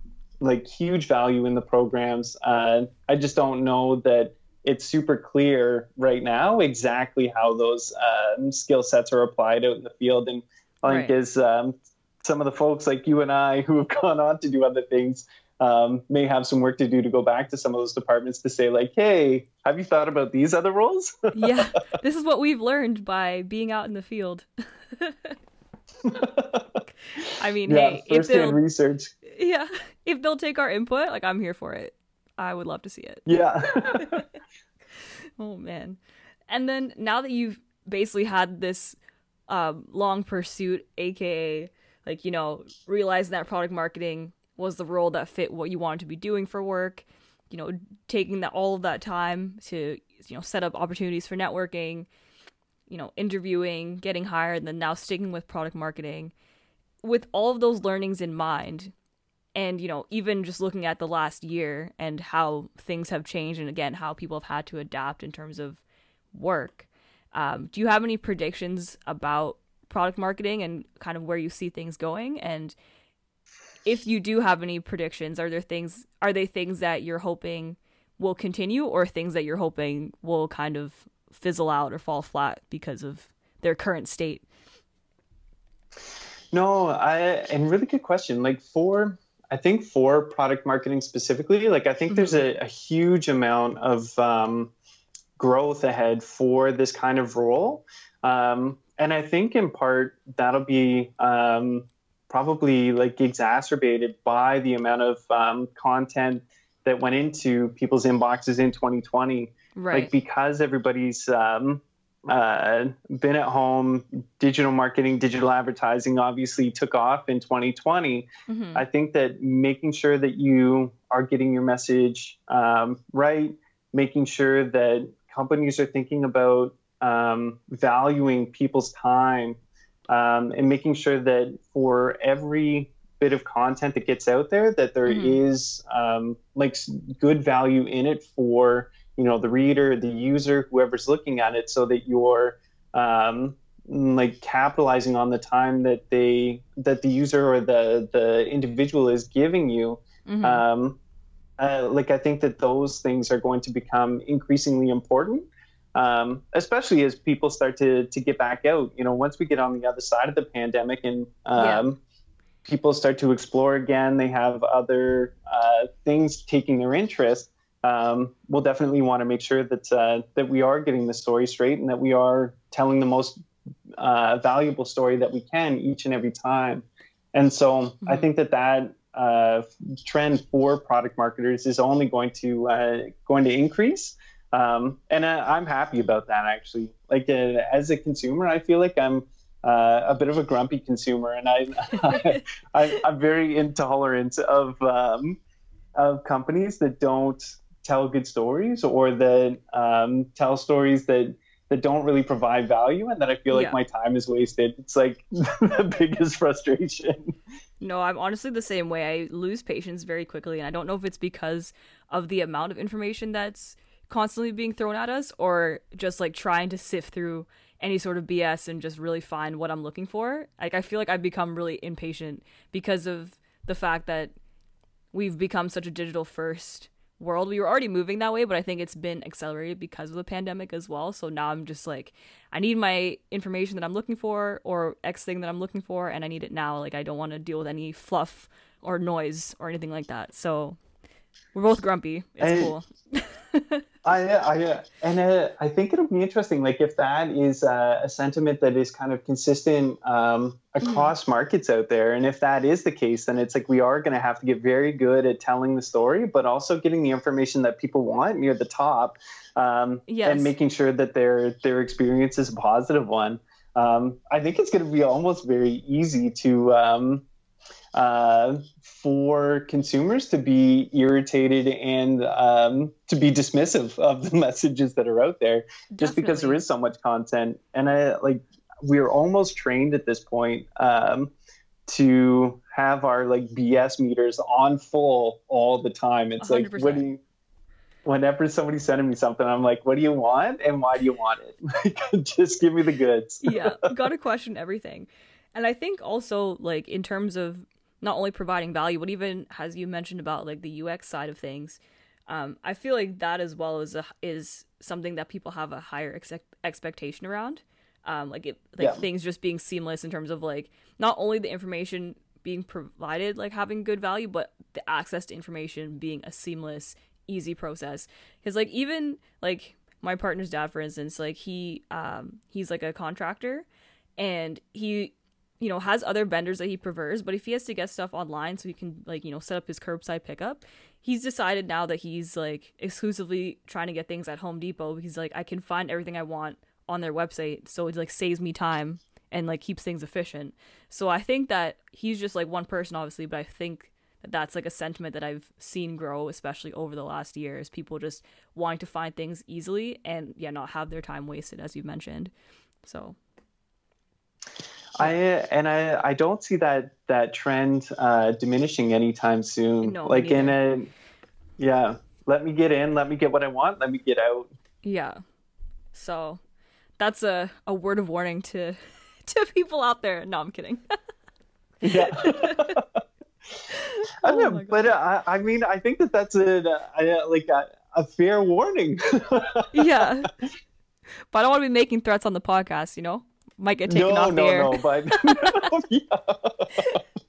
Speaker 2: like huge value in the programs. Uh, I just don't know that it's super clear right now exactly how those um, skill sets are applied out in the field. And I think
Speaker 1: Right.
Speaker 2: as um, some of the folks like you and I who have [laughs] gone on to do other things um, may have some work to do to go back to some of those departments to say like, hey, have you thought about these other roles? [laughs]
Speaker 1: yeah, this is what we've learned by being out in the field. [laughs] I mean,
Speaker 2: yeah,
Speaker 1: hey, if they'll
Speaker 2: research.
Speaker 1: yeah, if they'll take our input, like I'm here for it. I would love to see it.
Speaker 2: Yeah. [laughs]
Speaker 1: Oh man. And then now that you've basically had this um, long pursuit, aka like, you know, realizing that product marketing was the role that fit what you wanted to be doing for work, you know, taking that all of that time to, you know, set up opportunities for networking, you know, interviewing, getting hired, and then now sticking with product marketing. With all of those learnings in mind, and you know even just looking at the last year and how things have changed and again how people have had to adapt in terms of work um, do you have any predictions about product marketing and kind of where you see things going and if you do have any predictions are there things are they things that you're hoping will continue or things that you're hoping will kind of fizzle out or fall flat because of their current state?
Speaker 2: No, I and really good question. Like for I think for product marketing specifically, like I think there's a, a huge amount of um, growth ahead for this kind of role, um, and I think in part that'll be um, probably like exacerbated by the amount of um, content that went into people's inboxes in 2020
Speaker 1: right
Speaker 2: like because everybody's um, uh, been at home digital marketing digital advertising obviously took off in 2020
Speaker 1: Mhm.
Speaker 2: i think that making sure that you are getting your message um, right making sure that companies are thinking about um, valuing people's time um, and making sure that for every bit of content that gets out there that there is
Speaker 1: Mhm.
Speaker 2: um, like good value in it for you know the reader the user whoever's looking at it so that you're um, like capitalizing on the time that they that the user or the the individual is giving you
Speaker 1: Mhm.
Speaker 2: um, uh, like I think that those things are going to become increasingly important, um, especially as people start to to get back out. You know, once we get on the other side of the pandemic and um, people start to explore again, they have other uh, things taking their interest. Um, we'll definitely want to make sure that uh, that we are getting the story straight and that we are telling the most uh, valuable story that we can each and every time. And so I
Speaker 1: Mhm.
Speaker 2: think that that uh, trend for product marketers is only going to uh, going to increase. Um, and uh, I'm happy about that actually. Like uh, as a consumer, I feel like I'm uh, a bit of a grumpy consumer, and I, I, [laughs] I I'm very intolerant of um, of companies that don't tell good stories or that um, tell stories that that don't really provide value and that I feel like
Speaker 1: Yeah.
Speaker 2: my time is wasted. It's like [laughs] the biggest frustration.
Speaker 1: No, I'm honestly the same way. I lose patience very quickly, and I don't know if it's because of the amount of information that's constantly being thrown at us or just like trying to sift through any sort of BS and just really find what I'm looking for. Like, I feel like I've become really impatient because of the fact that we've become such a digital first world. We were already moving that way, but I think it's been accelerated because of the pandemic as well. So now I'm just like, I need my information that I'm looking for or X thing that I'm looking for, and I need it now. Like, I don't want to deal with any fluff or noise or anything like that. So we're both grumpy. It's
Speaker 2: And-
Speaker 1: cool. [laughs]
Speaker 2: I, I, uh, and uh, I think it'll be interesting. Like if that is uh, a sentiment that is kind of consistent um, across markets out there, and if that is the case, then it's like we are going to have to get very good at telling the story, but also getting the information that people want near the top, um,
Speaker 1: Yes.
Speaker 2: and making sure that their their experience is a positive one. Um, I think it's going to be almost very easy to. Uh, for consumers to be irritated and um, to be dismissive of the [laughs] messages that are out there just because there is so much content and I like we're almost trained at this point um, to have our like BS meters on full all the time. It's like what do you whenever somebody's sending me something, I'm like, what do you want and why do you want it? [laughs] Just give me the goods.
Speaker 1: yeah, [laughs] got to question everything. And I think also like in terms of not only providing value, but even as you mentioned about like the UX side of things, um, I feel like that as well is a, is something that people have a higher ex- expectation around. Um, like it, like yeah. things just being seamless in terms of like not only the information being provided, like having good value, but the access to information being a seamless, easy process. Because like even like my partner's dad, for instance, like he um he's like a contractor, and he you know has other vendors that he prefers but if he has to get stuff online so he can like you know set up his curbside pickup he's decided now that he's like exclusively trying to get things at home depot because like i can find everything i want on their website so it like saves me time and like keeps things efficient. So i think that he's just like one person obviously but i think that that's like a sentiment that i've seen grow especially over the last years people just wanting to find things easily and yeah not have their time wasted as you mentioned. So
Speaker 2: I and I I don't see that that trend uh, diminishing anytime soon. No, like in a yeah, let me get in, let me get what I want, let me get out.
Speaker 1: Yeah. So that's a, a word of warning to [laughs] to people out there. No, I'm kidding. [laughs]
Speaker 2: yeah. [laughs] I know, oh but uh, I mean, I think that that's a, a like a, a fair warning.
Speaker 1: yeah, but I don't want to be making threats on the podcast, you know might get taken no, off
Speaker 2: no,
Speaker 1: the air.
Speaker 2: No, but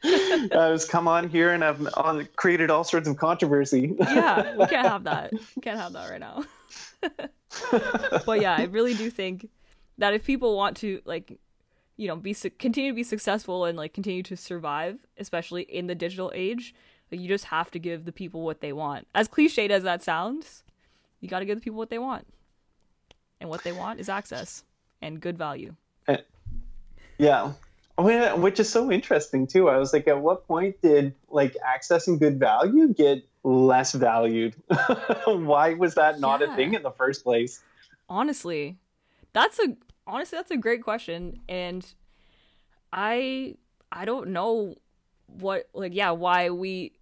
Speaker 2: [laughs] [laughs] I was come on here and I've created all sorts of controversy.
Speaker 1: yeah, we can't have [laughs] that. We can't have that right now. but yeah, I really do think that if people want to like, you know, be continue to be successful and like continue to survive, especially in the digital age, like, you just have to give the people what they want. As cliched as that sounds, you got to give the people what they want, and what they want is access and good value.
Speaker 2: Yeah. Which is so interesting too. I was like, at what point did like accessing good value get less valued? [laughs] Why was that not yeah. a thing in the first place?
Speaker 1: Honestly, that's a honestly that's a great question, and I I don't know what like yeah why we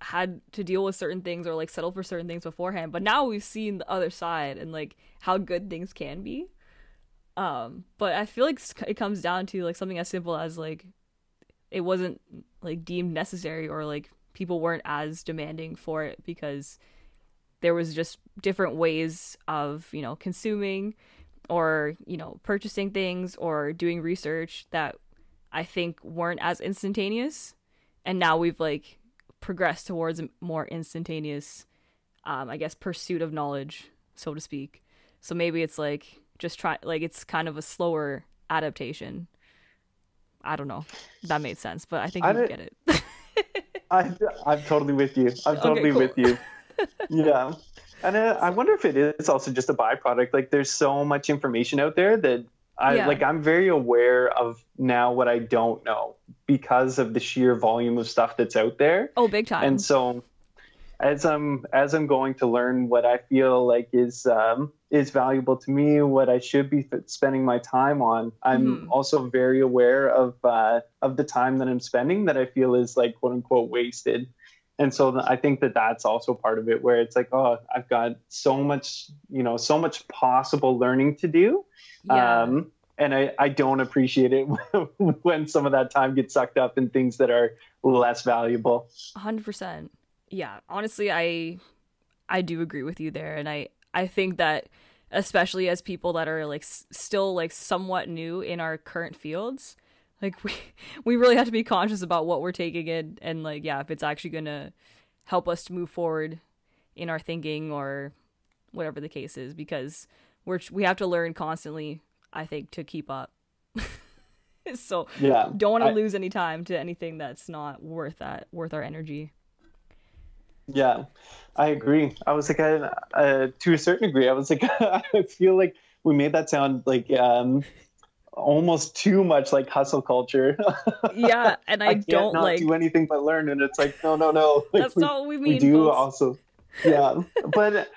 Speaker 1: had to deal with certain things or like settle for certain things beforehand but now we've seen the other side and like how good things can be um, but I feel like it comes down to like something as simple as like it wasn't like deemed necessary or like people weren't as demanding for it because there was just different ways of you know consuming or you know purchasing things or doing research that I think weren't as instantaneous, and now we've like progressed towards a more instantaneous, um, I guess, pursuit of knowledge, so to speak. So maybe it's like just try like it's kind of a slower adaptation. I don't know. That made sense, but I think I you get it. [laughs]
Speaker 2: I I'm totally with you. I'm totally okay, cool. with you. [laughs] Yeah. And uh, I wonder if it is also just a byproduct. Like there's so much information out there that I yeah. like I'm very aware of now what I don't know because of the sheer volume of stuff that's out there.
Speaker 1: Oh, big time.
Speaker 2: And so as I'm as I'm going to learn what I feel like is um, is valuable to me, what I should be spending my time on. I'm mm-hmm. also very aware of uh, of the time that I'm spending that I feel is like quote unquote wasted. And so I think that that's also part of it, where it's like, oh, I've got so much, you know, so much possible learning to do. Yeah. Um, and I, I don't appreciate it [laughs] when some of that time gets sucked up in things that are less valuable.
Speaker 1: 100% yeah, honestly, I I do agree with you there, and I I think that especially as people that are like s- still like somewhat new in our current fields, like [laughs] we we really have to be conscious about what we're taking in, and like yeah, if it's actually gonna help us to move forward in our thinking or whatever the case is, because we're we have to learn constantly. I think to keep up. [laughs] so yeah, don't want to lose any time to anything that's not worth that worth our energy.
Speaker 2: Yeah, I agree. I was like, uh, uh, to a certain degree, I was like, [laughs] I feel like we made that sound like um, almost too much like hustle culture. [laughs]
Speaker 1: yeah, and I, I don't like
Speaker 2: do anything but learn, and it's like, no, no, no.
Speaker 1: Like, [laughs] That's we, not what we mean.
Speaker 2: We do folks. also, yeah, but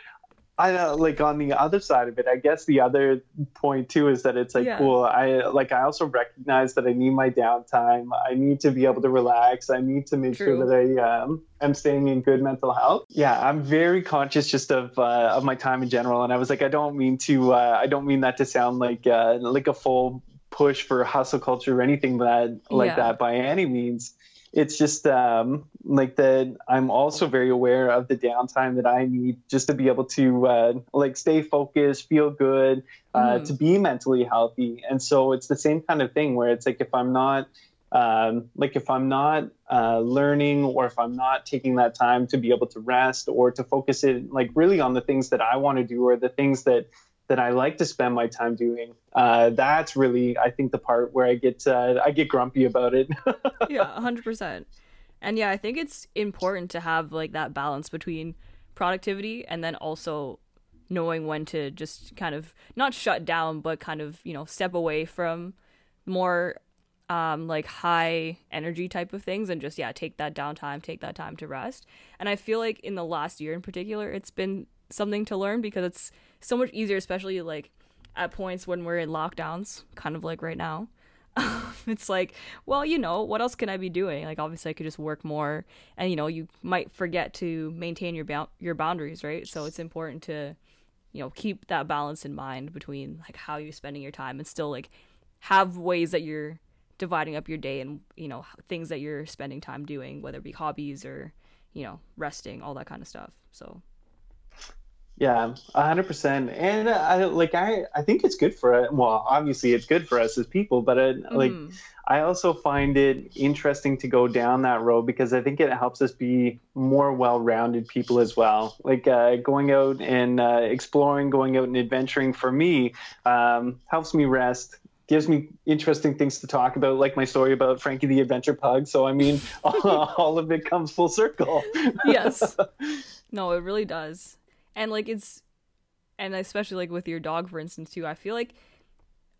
Speaker 2: I know, like on the other side of it, I guess the other point too is that it's like
Speaker 1: Yeah.
Speaker 2: cool. I like I also recognize that I need my downtime. I need to be able to relax. I need to make
Speaker 1: True.
Speaker 2: sure that I um, am staying in good mental health. Yeah, I'm very conscious just of uh, of my time in general, and I was like, I don't mean to. Uh, I don't mean that to sound like uh, like a full push for hustle culture or anything that like
Speaker 1: Yeah.
Speaker 2: that by any means it's just um, like that i'm also very aware of the downtime that i need just to be able to uh, like stay focused feel good uh,
Speaker 1: Mhm.
Speaker 2: to be mentally healthy and so it's the same kind of thing where it's like if i'm not um, like if i'm not uh, learning or if i'm not taking that time to be able to rest or to focus it like really on the things that i want to do or the things that that I like to spend my time doing. Uh, that's really, I think, the part where I get uh, I get grumpy about it. [laughs]
Speaker 1: yeah, hundred percent. And yeah, I think it's important to have like that balance between productivity and then also knowing when to just kind of not shut down, but kind of you know step away from more um, like high energy type of things and just yeah take that downtime, take that time to rest. And I feel like in the last year in particular, it's been something to learn because it's so much easier, especially like at points when we're in lockdowns, kind of like right now. [laughs] it's like, well, you know, what else can I be doing? Like, obviously, I could just work more, and you know, you might forget to maintain your bou- your boundaries, right? So it's important to, you know, keep that balance in mind between like how you're spending your time and still like have ways that you're dividing up your day and you know things that you're spending time doing, whether it be hobbies or you know resting, all that kind of stuff. So
Speaker 2: Yeah, a hundred percent. And I like I I think it's good for it. Well, obviously it's good for us as people, but uh, like
Speaker 1: mhm.
Speaker 2: I also find it interesting to go down that road because I think it helps us be more well-rounded people as well. Like uh, going out and uh, exploring, going out and adventuring for me um, helps me rest. Gives me interesting things to talk about, like my story about Frankie the Adventure Pug. So I mean, [laughs] all of it comes full circle.
Speaker 1: yes [laughs] no it really does and like it's and especially like with your dog for instance too i feel like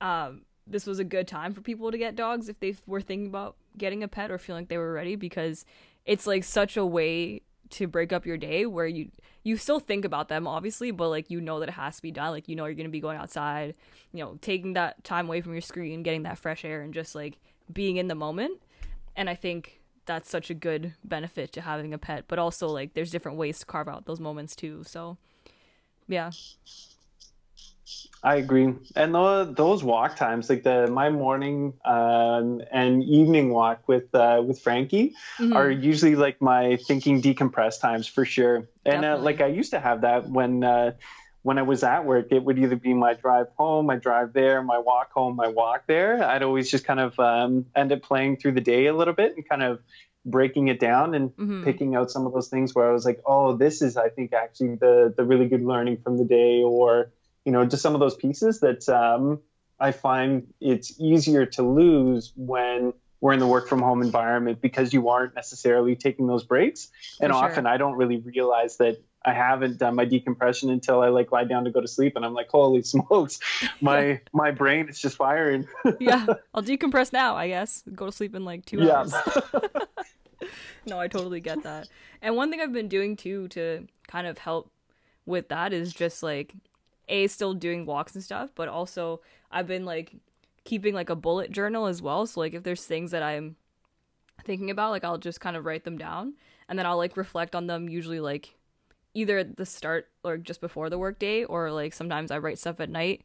Speaker 1: um this was a good time for people to get dogs if they were thinking about getting a pet or feeling like they were ready because it's like such a way to break up your day where you you still think about them obviously but like you know that it has to be done. Like you know you're going to be going outside you know taking that time away from your screen getting that fresh air and just like being in the moment. And i think that's such a good benefit to having a pet but also like there's different ways to carve out those moments too so yeah
Speaker 2: I agree. And tho- those walk times, like the my morning um, and evening walk with uh, with Frankie,
Speaker 1: Mhm.
Speaker 2: are usually like my thinking decompress times for sure. And uh, like I used to have that when uh, when I was at work. It would either be my drive home, my drive there, my walk home, my walk there. I'd always just kind of um, end up playing through the day a little bit and kind of breaking it down and
Speaker 1: Mhm.
Speaker 2: picking out some of those things where I was like, oh, this is I think actually the the really good learning from the day, or you know, just some of those pieces that um, I find it's easier to lose when we're in the work from home environment because you aren't necessarily taking those breaks. and
Speaker 1: sure.
Speaker 2: often I don't really realize that I haven't done my decompression until I like lie down to go to sleep, and I'm like, holy [laughs] smokes, my my brain is just firing. [laughs]
Speaker 1: yeah i'll decompress now i guess. Go to sleep in like two
Speaker 2: yeah.
Speaker 1: hours. [laughs] No i totally get that. And one thing i've been doing too to kind of help with that is just like a still doing walks and stuff but also i've been like keeping like a bullet journal as well. So like if there's things that i'm thinking about like i'll just kind of write them down and then i'll like reflect on them usually like either at the start or just before the workday or like sometimes i write stuff at night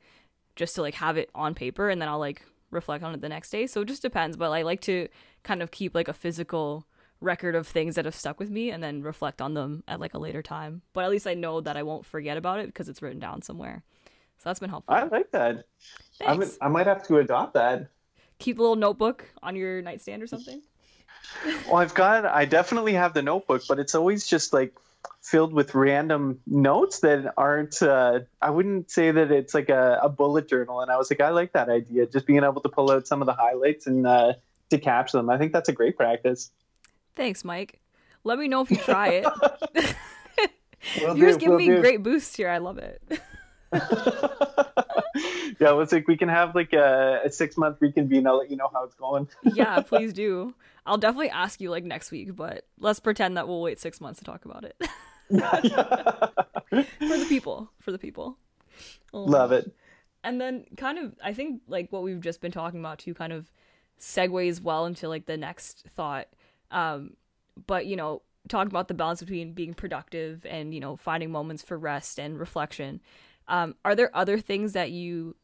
Speaker 1: just to like have it on paper and then i'll like reflect on it the next day so it just depends but i like to kind of keep like a physical record of things that have stuck with me and then reflect on them at like a later time but at least i know that i won't forget about it because it's written down somewhere so that's been helpful
Speaker 2: I like that.
Speaker 1: Thanks.
Speaker 2: I might have to adopt that.
Speaker 1: keep a little notebook on your nightstand or something [laughs]
Speaker 2: Well, I've got, I definitely have the notebook, but it's always just like filled with random notes that aren't, uh, I wouldn't say that it's like a, a bullet journal. And I was like, I like that idea, just being able to pull out some of the highlights and uh, to capture them. I think that's a great practice.
Speaker 1: thanks mike let me know if you try it [laughs] you're just
Speaker 2: do,
Speaker 1: giving
Speaker 2: will
Speaker 1: me
Speaker 2: do.
Speaker 1: great boosts here i love it [laughs] [laughs]
Speaker 2: yeah, it's like we can have like a, a six month reconvene. I'll let you know how it's going. [laughs]
Speaker 1: yeah [laughs] please do i'll definitely ask you like next week but let's pretend that we'll wait six months to talk about it for the people, for the people.
Speaker 2: Oh Love it.
Speaker 1: And then kind of I think like what we've just been talking about too kind of segues well into like the next thought. Um but you know, talking about the balance between being productive and, you know, finding moments for rest and reflection. Um, are there other things that you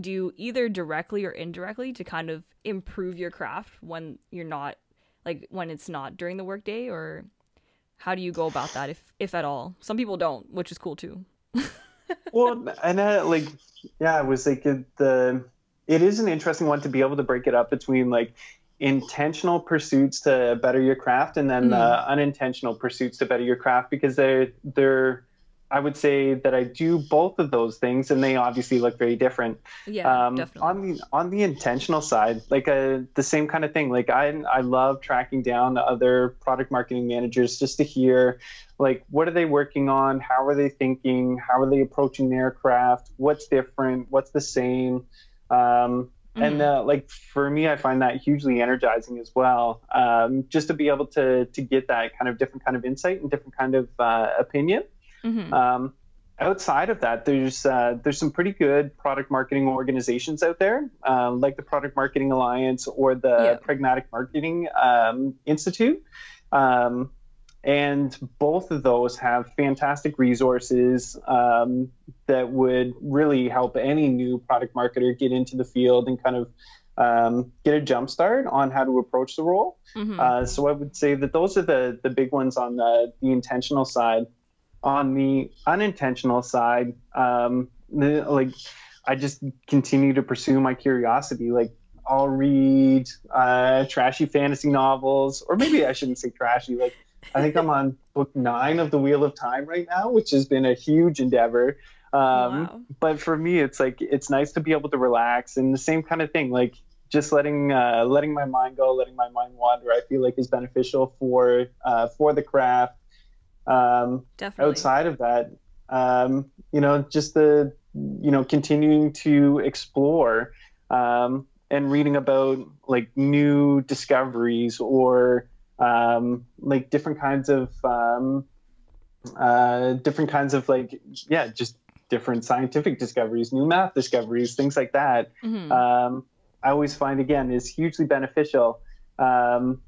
Speaker 1: do either directly or indirectly to kind of improve your craft when you're not like when it's not during the workday? Or how do you go about that if if at all? Some people don't which is cool too. [laughs]
Speaker 2: Well and uh, like yeah it was like the it is an interesting one to be able to break it up between like intentional pursuits to better your craft and then mm. uh, unintentional pursuits to better your craft because they're they're I would say that I do both of those things, and they obviously look very different.
Speaker 1: Yeah, um, definitely.
Speaker 2: On the on the intentional side, like a, uh, the same kind of thing. Like I I love tracking down other product marketing managers just to hear, like what are they working on, how are they thinking, how are they approaching their craft, what's different, what's the same. Um, mm-hmm. And uh, like for me, I find that hugely energizing as well. Um, just to be able to to get that kind of different kind of insight and different kind of uh, opinion. Mm-hmm. Um, outside of that, there's uh, there's some pretty good product marketing organizations out there, uh, like the Product Marketing Alliance or the yeah. Pragmatic Marketing um, Institute. Um, and both of those have fantastic resources um, that would really help any new product marketer get into the field and kind of um, get a jump start on how to approach the role. Mm-hmm. Uh, so I would say that those are the the big ones on the, the intentional side on the unintentional side, um, like I just continue to pursue my curiosity. Like I'll read uh, trashy fantasy novels, or maybe I shouldn't say trashy. Like I think I'm on book nine of the Wheel of Time right now, which has been a huge endeavor. Um, wow. But for me, it's like it's nice to be able to relax, and the same kind of thing. Like just letting uh, letting my mind go, letting my mind wander. I feel like is beneficial for uh, for the craft um,
Speaker 1: Definitely.
Speaker 2: Outside of that, um, you know, just the you know continuing to explore um, and reading about like new discoveries or um, like different kinds of um, uh, different kinds of like yeah just different scientific discoveries new math discoveries things like that mm-hmm. um, i always find again is hugely beneficial um,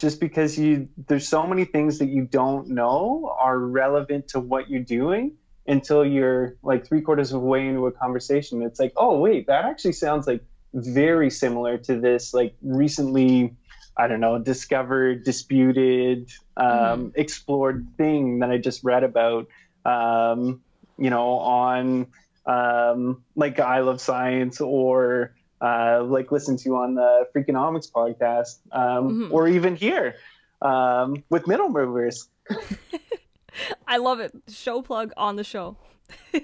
Speaker 2: just because you there's so many things that you don't know are relevant to what you're doing until you're like three quarters of the way into a conversation it's like oh wait that actually sounds like very similar to this like recently i don't know discovered disputed um, mm. explored thing that i just read about um, you know on um, like i love science or uh, like listen to on the Freakonomics podcast, um, mm-hmm. or even here um, with Middle Movers. [laughs]
Speaker 1: I love it. Show plug on the show. [laughs]
Speaker 2: you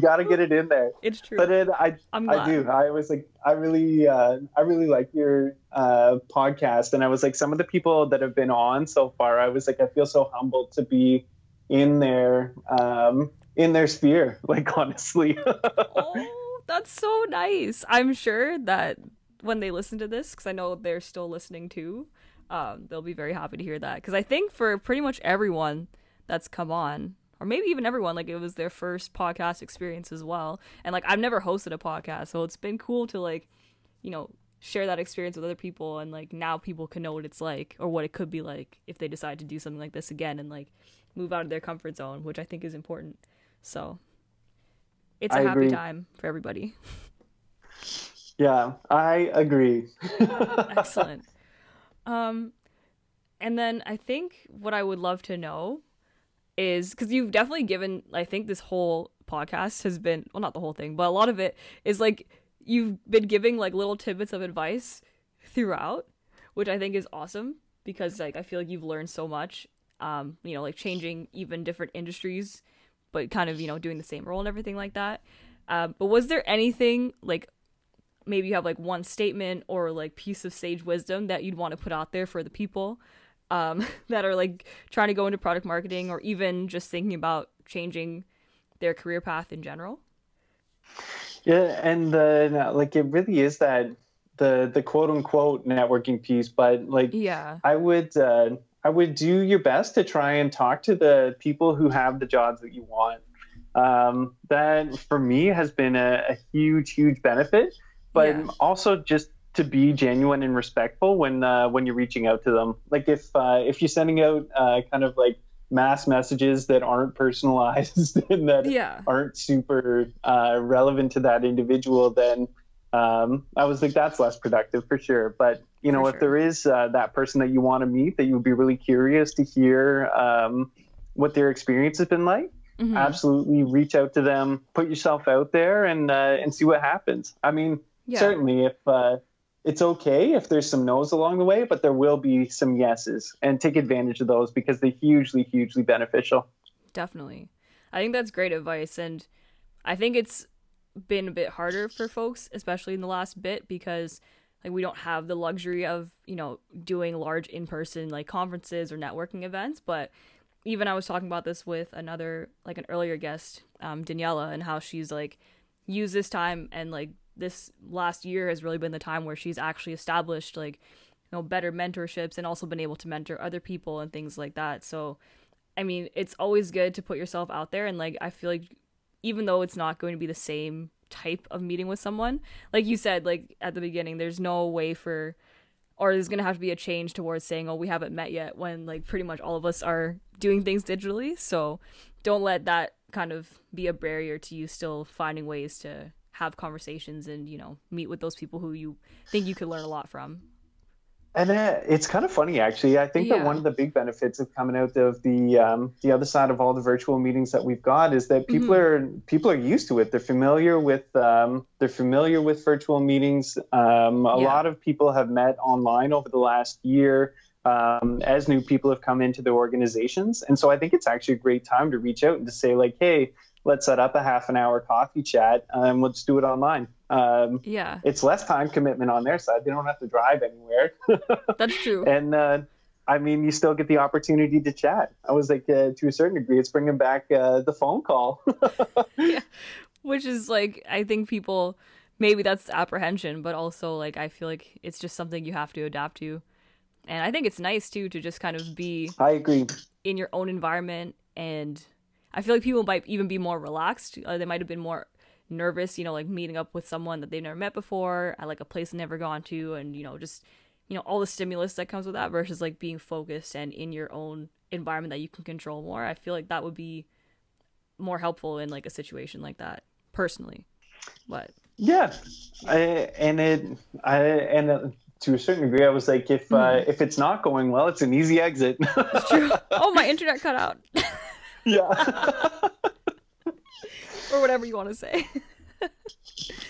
Speaker 2: got to get it in there.
Speaker 1: It's true.
Speaker 2: But it, I, I do. I was like, I really, uh, I really like your uh, podcast, and I was like, some of the people that have been on so far, I was like, I feel so humbled to be in their, um, in their sphere. [laughs] Like honestly.
Speaker 1: oh that's so nice. I'm sure that when they listen to this, because I know they're still listening too, um, they'll be very happy to hear that. Because I think for pretty much everyone that's come on, or maybe even everyone, like it was their first podcast experience as well. And like I've never hosted a podcast, so it's been cool to like, you know, share that experience with other people and like now people can know what it's like or what it could be like if they decide to do something like this again and like move out of their comfort zone, which I think is important. So it's a I happy agree. time for everybody.
Speaker 2: Yeah, I agree. [laughs]
Speaker 1: Excellent. Um, and then I think what I would love to know is because you've definitely given, I think this whole podcast has been, well, not the whole thing, but a lot of it is like you've been giving like little tidbits of advice throughout, which I think is awesome because like I feel like you've learned so much. Um, you know, like changing even different industries but kind of you know doing the same role and everything like that. Uh, but was there anything like maybe you have like one statement or like piece of sage wisdom that you'd want to put out there for the people um, [laughs] that are like trying to go into product marketing or even just thinking about changing their career path in general?
Speaker 2: Yeah, and the like it really is that the the quote unquote networking piece, but like
Speaker 1: yeah,
Speaker 2: I would uh, I would do your best to try and talk to the people who have the jobs that you want. Um, that for me has been a, a huge, huge benefit, but
Speaker 1: Yeah.
Speaker 2: also just to be genuine and respectful when uh, when you're reaching out to them. Like if uh, if you're sending out uh, kind of like mass messages that aren't personalized [laughs] and that
Speaker 1: Yeah.
Speaker 2: aren't super uh, relevant to that individual, then um, I was like, that's less productive for sure. But you know,
Speaker 1: For
Speaker 2: if
Speaker 1: sure.
Speaker 2: there is uh, that person that you want to meet, that you would be really curious to hear um, what their experience has been like,
Speaker 1: Mhm.
Speaker 2: absolutely reach out to them, put yourself out there, and uh, and see what happens. I mean,
Speaker 1: Yeah.
Speaker 2: certainly if uh, it's okay if there's some no's along the way, but there will be some yeses, and take advantage of those because they're hugely, hugely beneficial.
Speaker 1: Definitely. I think that's great advice and I think it's been a bit harder for folks especially in the last bit because like we don't have the luxury of, you know, doing large in-person like conferences or networking events, but even I was talking about this with another like an earlier guest, um Daniela and how she's like used this time and like this last year has really been the time where she's actually established like you know better mentorships and also been able to mentor other people and things like that. So I mean, it's always good to put yourself out there and like I feel like even though it's not going to be the same type of meeting with someone, like you said like at the beginning, there's no way for or there's going to have to be a change towards saying, "Oh, we haven't met yet" when like pretty much all of us are doing things digitally. So, don't let that kind of be a barrier to you still finding ways to have conversations and, you know, meet with those people who you think you could learn a lot from.
Speaker 2: And uh, it's kind of funny, actually. I think
Speaker 1: Yeah.
Speaker 2: that one of the big benefits of coming out of the um, the other side of all the virtual meetings that we've got is that people are people are used to it. They're familiar with um, they're familiar with virtual meetings. Um, a
Speaker 1: Yeah.
Speaker 2: lot of people have met online over the last year um, as new people have come into the organizations, and so I think it's actually a great time to reach out and to say like, hey, let's set up a half an hour coffee chat and let's do it online. Um,
Speaker 1: Yeah,
Speaker 2: it's less time commitment on their side. They don't have to drive anywhere. [laughs]
Speaker 1: that's true.
Speaker 2: and uh, I mean, you still get the opportunity to chat. I was like, uh, to a certain degree, it's bringing back uh, the phone call. [laughs]
Speaker 1: which is like i think people maybe that's apprehension but also like i feel like it's just something you have to adapt to and i think it's nice too to just kind of be
Speaker 2: I agree.
Speaker 1: in your own environment and i feel like people might even be more relaxed uh, they might have been more nervous you know like meeting up with someone that they've never met before at like a place they've never gone to and you know just you know all the stimulus that comes with that versus like being focused and in your own environment that you can control more. I feel like that would be more helpful in like a situation like that personally. But
Speaker 2: Yeah, I, and it, I, and uh, to a certain degree, I was like, if uh, if it's not going well, it's an easy exit.
Speaker 1: true. [laughs] Oh my internet cut out [laughs]
Speaker 2: yeah, [laughs]
Speaker 1: or whatever you want to say [laughs]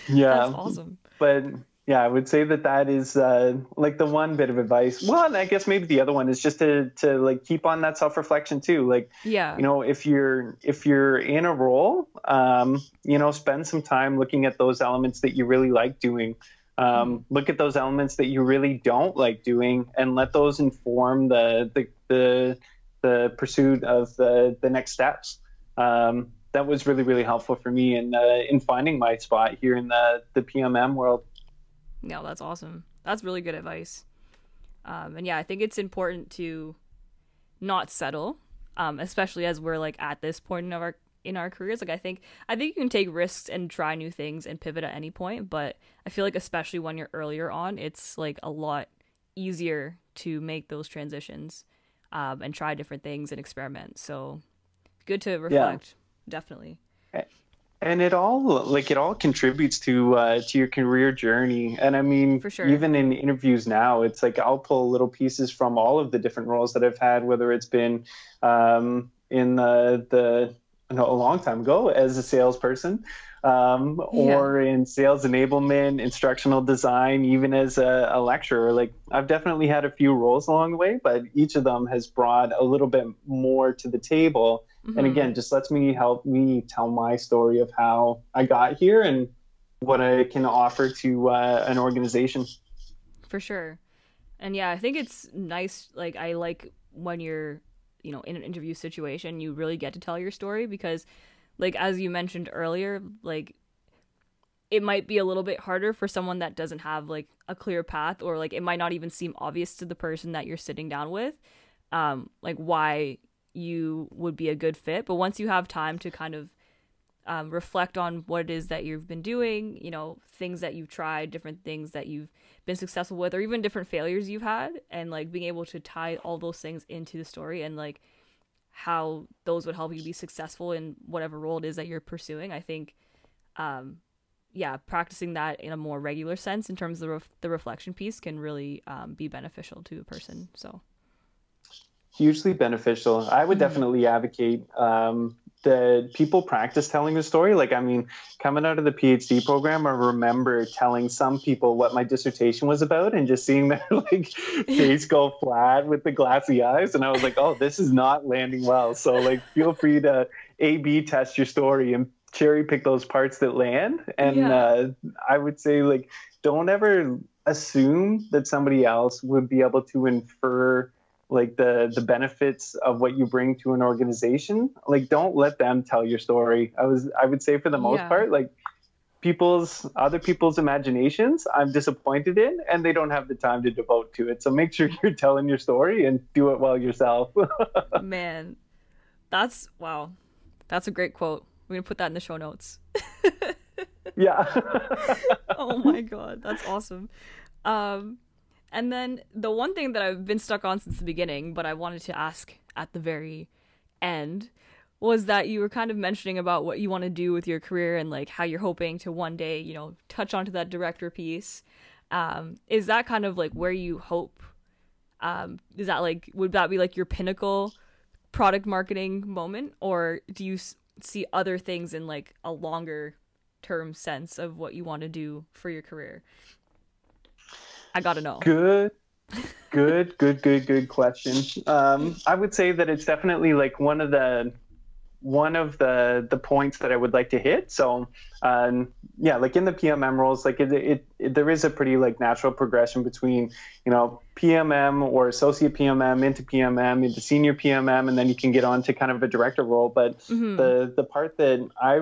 Speaker 2: yeah.
Speaker 1: that's awesome
Speaker 2: but yeah, I would say that that is uh, like the one bit of advice. Well, and I guess maybe the other one is just to to like keep on that self reflection too. Like
Speaker 1: yeah
Speaker 2: you know, if you're if you're in a role, um, you know, spend some time looking at those elements that you really like doing. Um, look at those elements that you really don't like doing, and let those inform the the the, the pursuit of the the next steps. Um, that was really really helpful for me in uh, in finding my spot here in the the PMM world.
Speaker 1: No, that's awesome. That's really good advice. Um, and yeah, I think it's important to not settle, um, especially as we're like at this point in our in our careers. Like I think I think you can take risks and try new things and pivot at any point, but I feel like especially when you're earlier on, it's like a lot easier to make those transitions um, and try different things and experiment. So good to reflect, definitely.
Speaker 2: and it all like it all contributes to uh, to your career journey and i mean
Speaker 1: For sure.
Speaker 2: even in interviews now it's like i'll pull little pieces from all of the different roles that i've had whether it's been um, in the the know, a long time ago as a salesperson um, or in sales enablement instructional design even as a, a lecturer. Like i've definitely had a few roles along the way but each of them has brought a little bit more to the table. And
Speaker 1: Mhm.
Speaker 2: again just lets me help me tell my story of how i got here and what i can offer to uh, an organization.
Speaker 1: For sure. And yeah i think it's nice like i like when you're you know in an interview situation you really get to tell your story because like as you mentioned earlier like it might be a little bit harder for someone that doesn't have like a clear path or like it might not even seem obvious to the person that you're sitting down with um, like why you would be a good fit. But once you have time to kind of um, reflect on what it is that you've been doing, you know, things that you've tried, different things that you've been successful with, or even different failures you've had, and like being able to tie all those things into the story and like how those would help you be successful in whatever role it is that you're pursuing. I think, um, yeah, practicing that in a more regular sense in terms of the, ref- the reflection piece can really um, be beneficial to a person. So
Speaker 2: hugely beneficial. I would mm-hmm. definitely advocate um, that people practice telling the story. Like, I mean, coming out of the PhD program, I remember telling some people what my dissertation was about and just seeing their [laughs] like face go flat with the glassy eyes. And I was like, oh, this is not landing well. So, like, feel free to A B test your story and cherry pick those parts that land. And yeah. uh, I would say, like, don't ever assume that somebody else would be able to infer like the the benefits of what you bring to an organization like don't let them tell your story. I was i would say for the most yeah. part like people's other people's imaginations i'm disappointed in and they don't have the time to devote to it. So make sure [laughs] you're telling your story and do it well yourself. [laughs]
Speaker 1: Man that's wow. That's a great quote. We're gonna put that in the show notes. [laughs]
Speaker 2: Yeah.
Speaker 1: Oh my god that's awesome. Um and then the one thing that I've been stuck on since the beginning, but I wanted to ask at the very end, was that you were kind of mentioning about what you want to do with your career and like how you're hoping to one day, you know, touch onto that director piece. Um, is that kind of like where you hope? Um, is that like would that be like your pinnacle product marketing moment, or do you s- see other things in like a longer term sense of what you want to do for your career? I gotta know.
Speaker 2: Good, good, good, good, good question. Um, I would say that it's definitely like one of the one of the the points that I would like to hit. So, um, yeah, like in the PMM roles, like it, it, it, there is a pretty like natural progression between you know PMM or associate PMM into PMM into senior PMM, and then you can get on to kind of a director role. But mm-hmm. the the part that I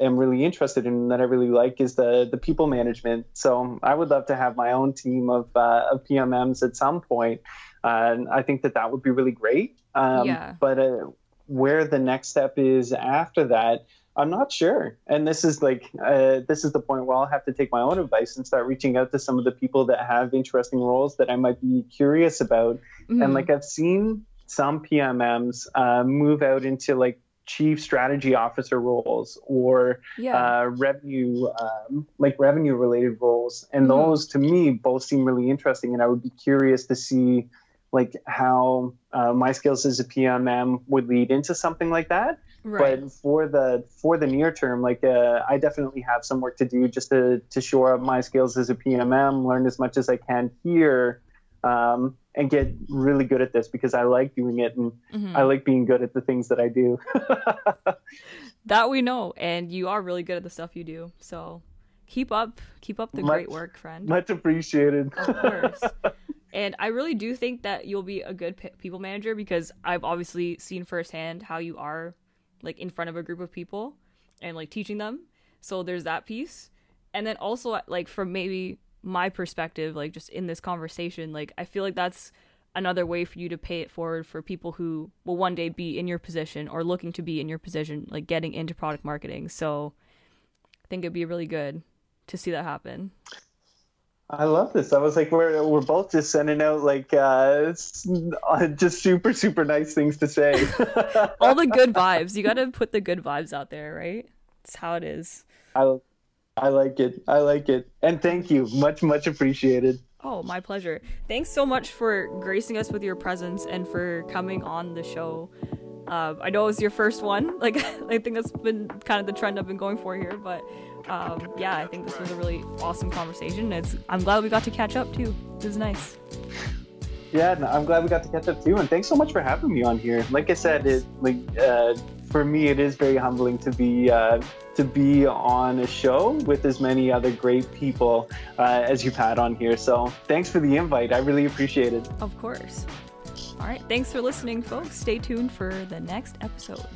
Speaker 2: am really interested in that I really like is the the people management. So I would love to have my own team of uh, of PMMs at some point. Uh, and I think that that would be really great. Um, yeah. But uh, where the next step is after that, I'm not sure. And this is like uh, this is the point where I'll have to take my own advice and start reaching out to some of the people that have interesting roles that I might be curious about. Mm-hmm. And like I've seen some PMMs uh, move out into like chief strategy officer roles or yeah. uh, revenue um, like revenue related roles and mm-hmm. those to me both seem really interesting and i would be curious to see like how uh, my skills as a pmm would lead into something like that right. but for the for the near term like uh, i definitely have some work to do just to to shore up my skills as a pmm learn as much as i can here um, and get really good at this because I like doing it and mm-hmm. I like being good at the things that I do. [laughs]
Speaker 1: that we know, and you are really good at the stuff you do. So keep up, keep up the much, great work, friend.
Speaker 2: Much appreciated.
Speaker 1: Of course. [laughs] and I really do think that you'll be a good people manager because I've obviously seen firsthand how you are like in front of a group of people and like teaching them. So there's that piece. And then also like from maybe my perspective, like just in this conversation, like I feel like that's another way for you to pay it forward for people who will one day be in your position or looking to be in your position, like getting into product marketing. So I think it'd be really good to see that happen.
Speaker 2: I love this. I was like, we're we're both just sending out like uh, just super super nice things to say. [laughs]
Speaker 1: All the good vibes. You got to put the good vibes out there, right? It's how it is.
Speaker 2: I I like it. I like it. And thank you. Much, much appreciated.
Speaker 1: Oh, my pleasure. Thanks so much for gracing us with your presence and for coming on the show. Uh, I know it was your first one. [laughs] Like, I think that's been kind of the trend I've been going for here. But um, yeah, I think this was a really awesome conversation. It's I'm glad we got to catch up too. It was nice.
Speaker 2: Yeah, no, I'm glad we got to catch up too. And thanks so much for having me on here. Like I said, it like uh, for me, it is very humbling to be uh, to be on a show with as many other great people uh, as you've had on here. So thanks for the invite. I really appreciate it.
Speaker 1: Of course. All right. Thanks for listening, folks. Stay tuned for the next episode.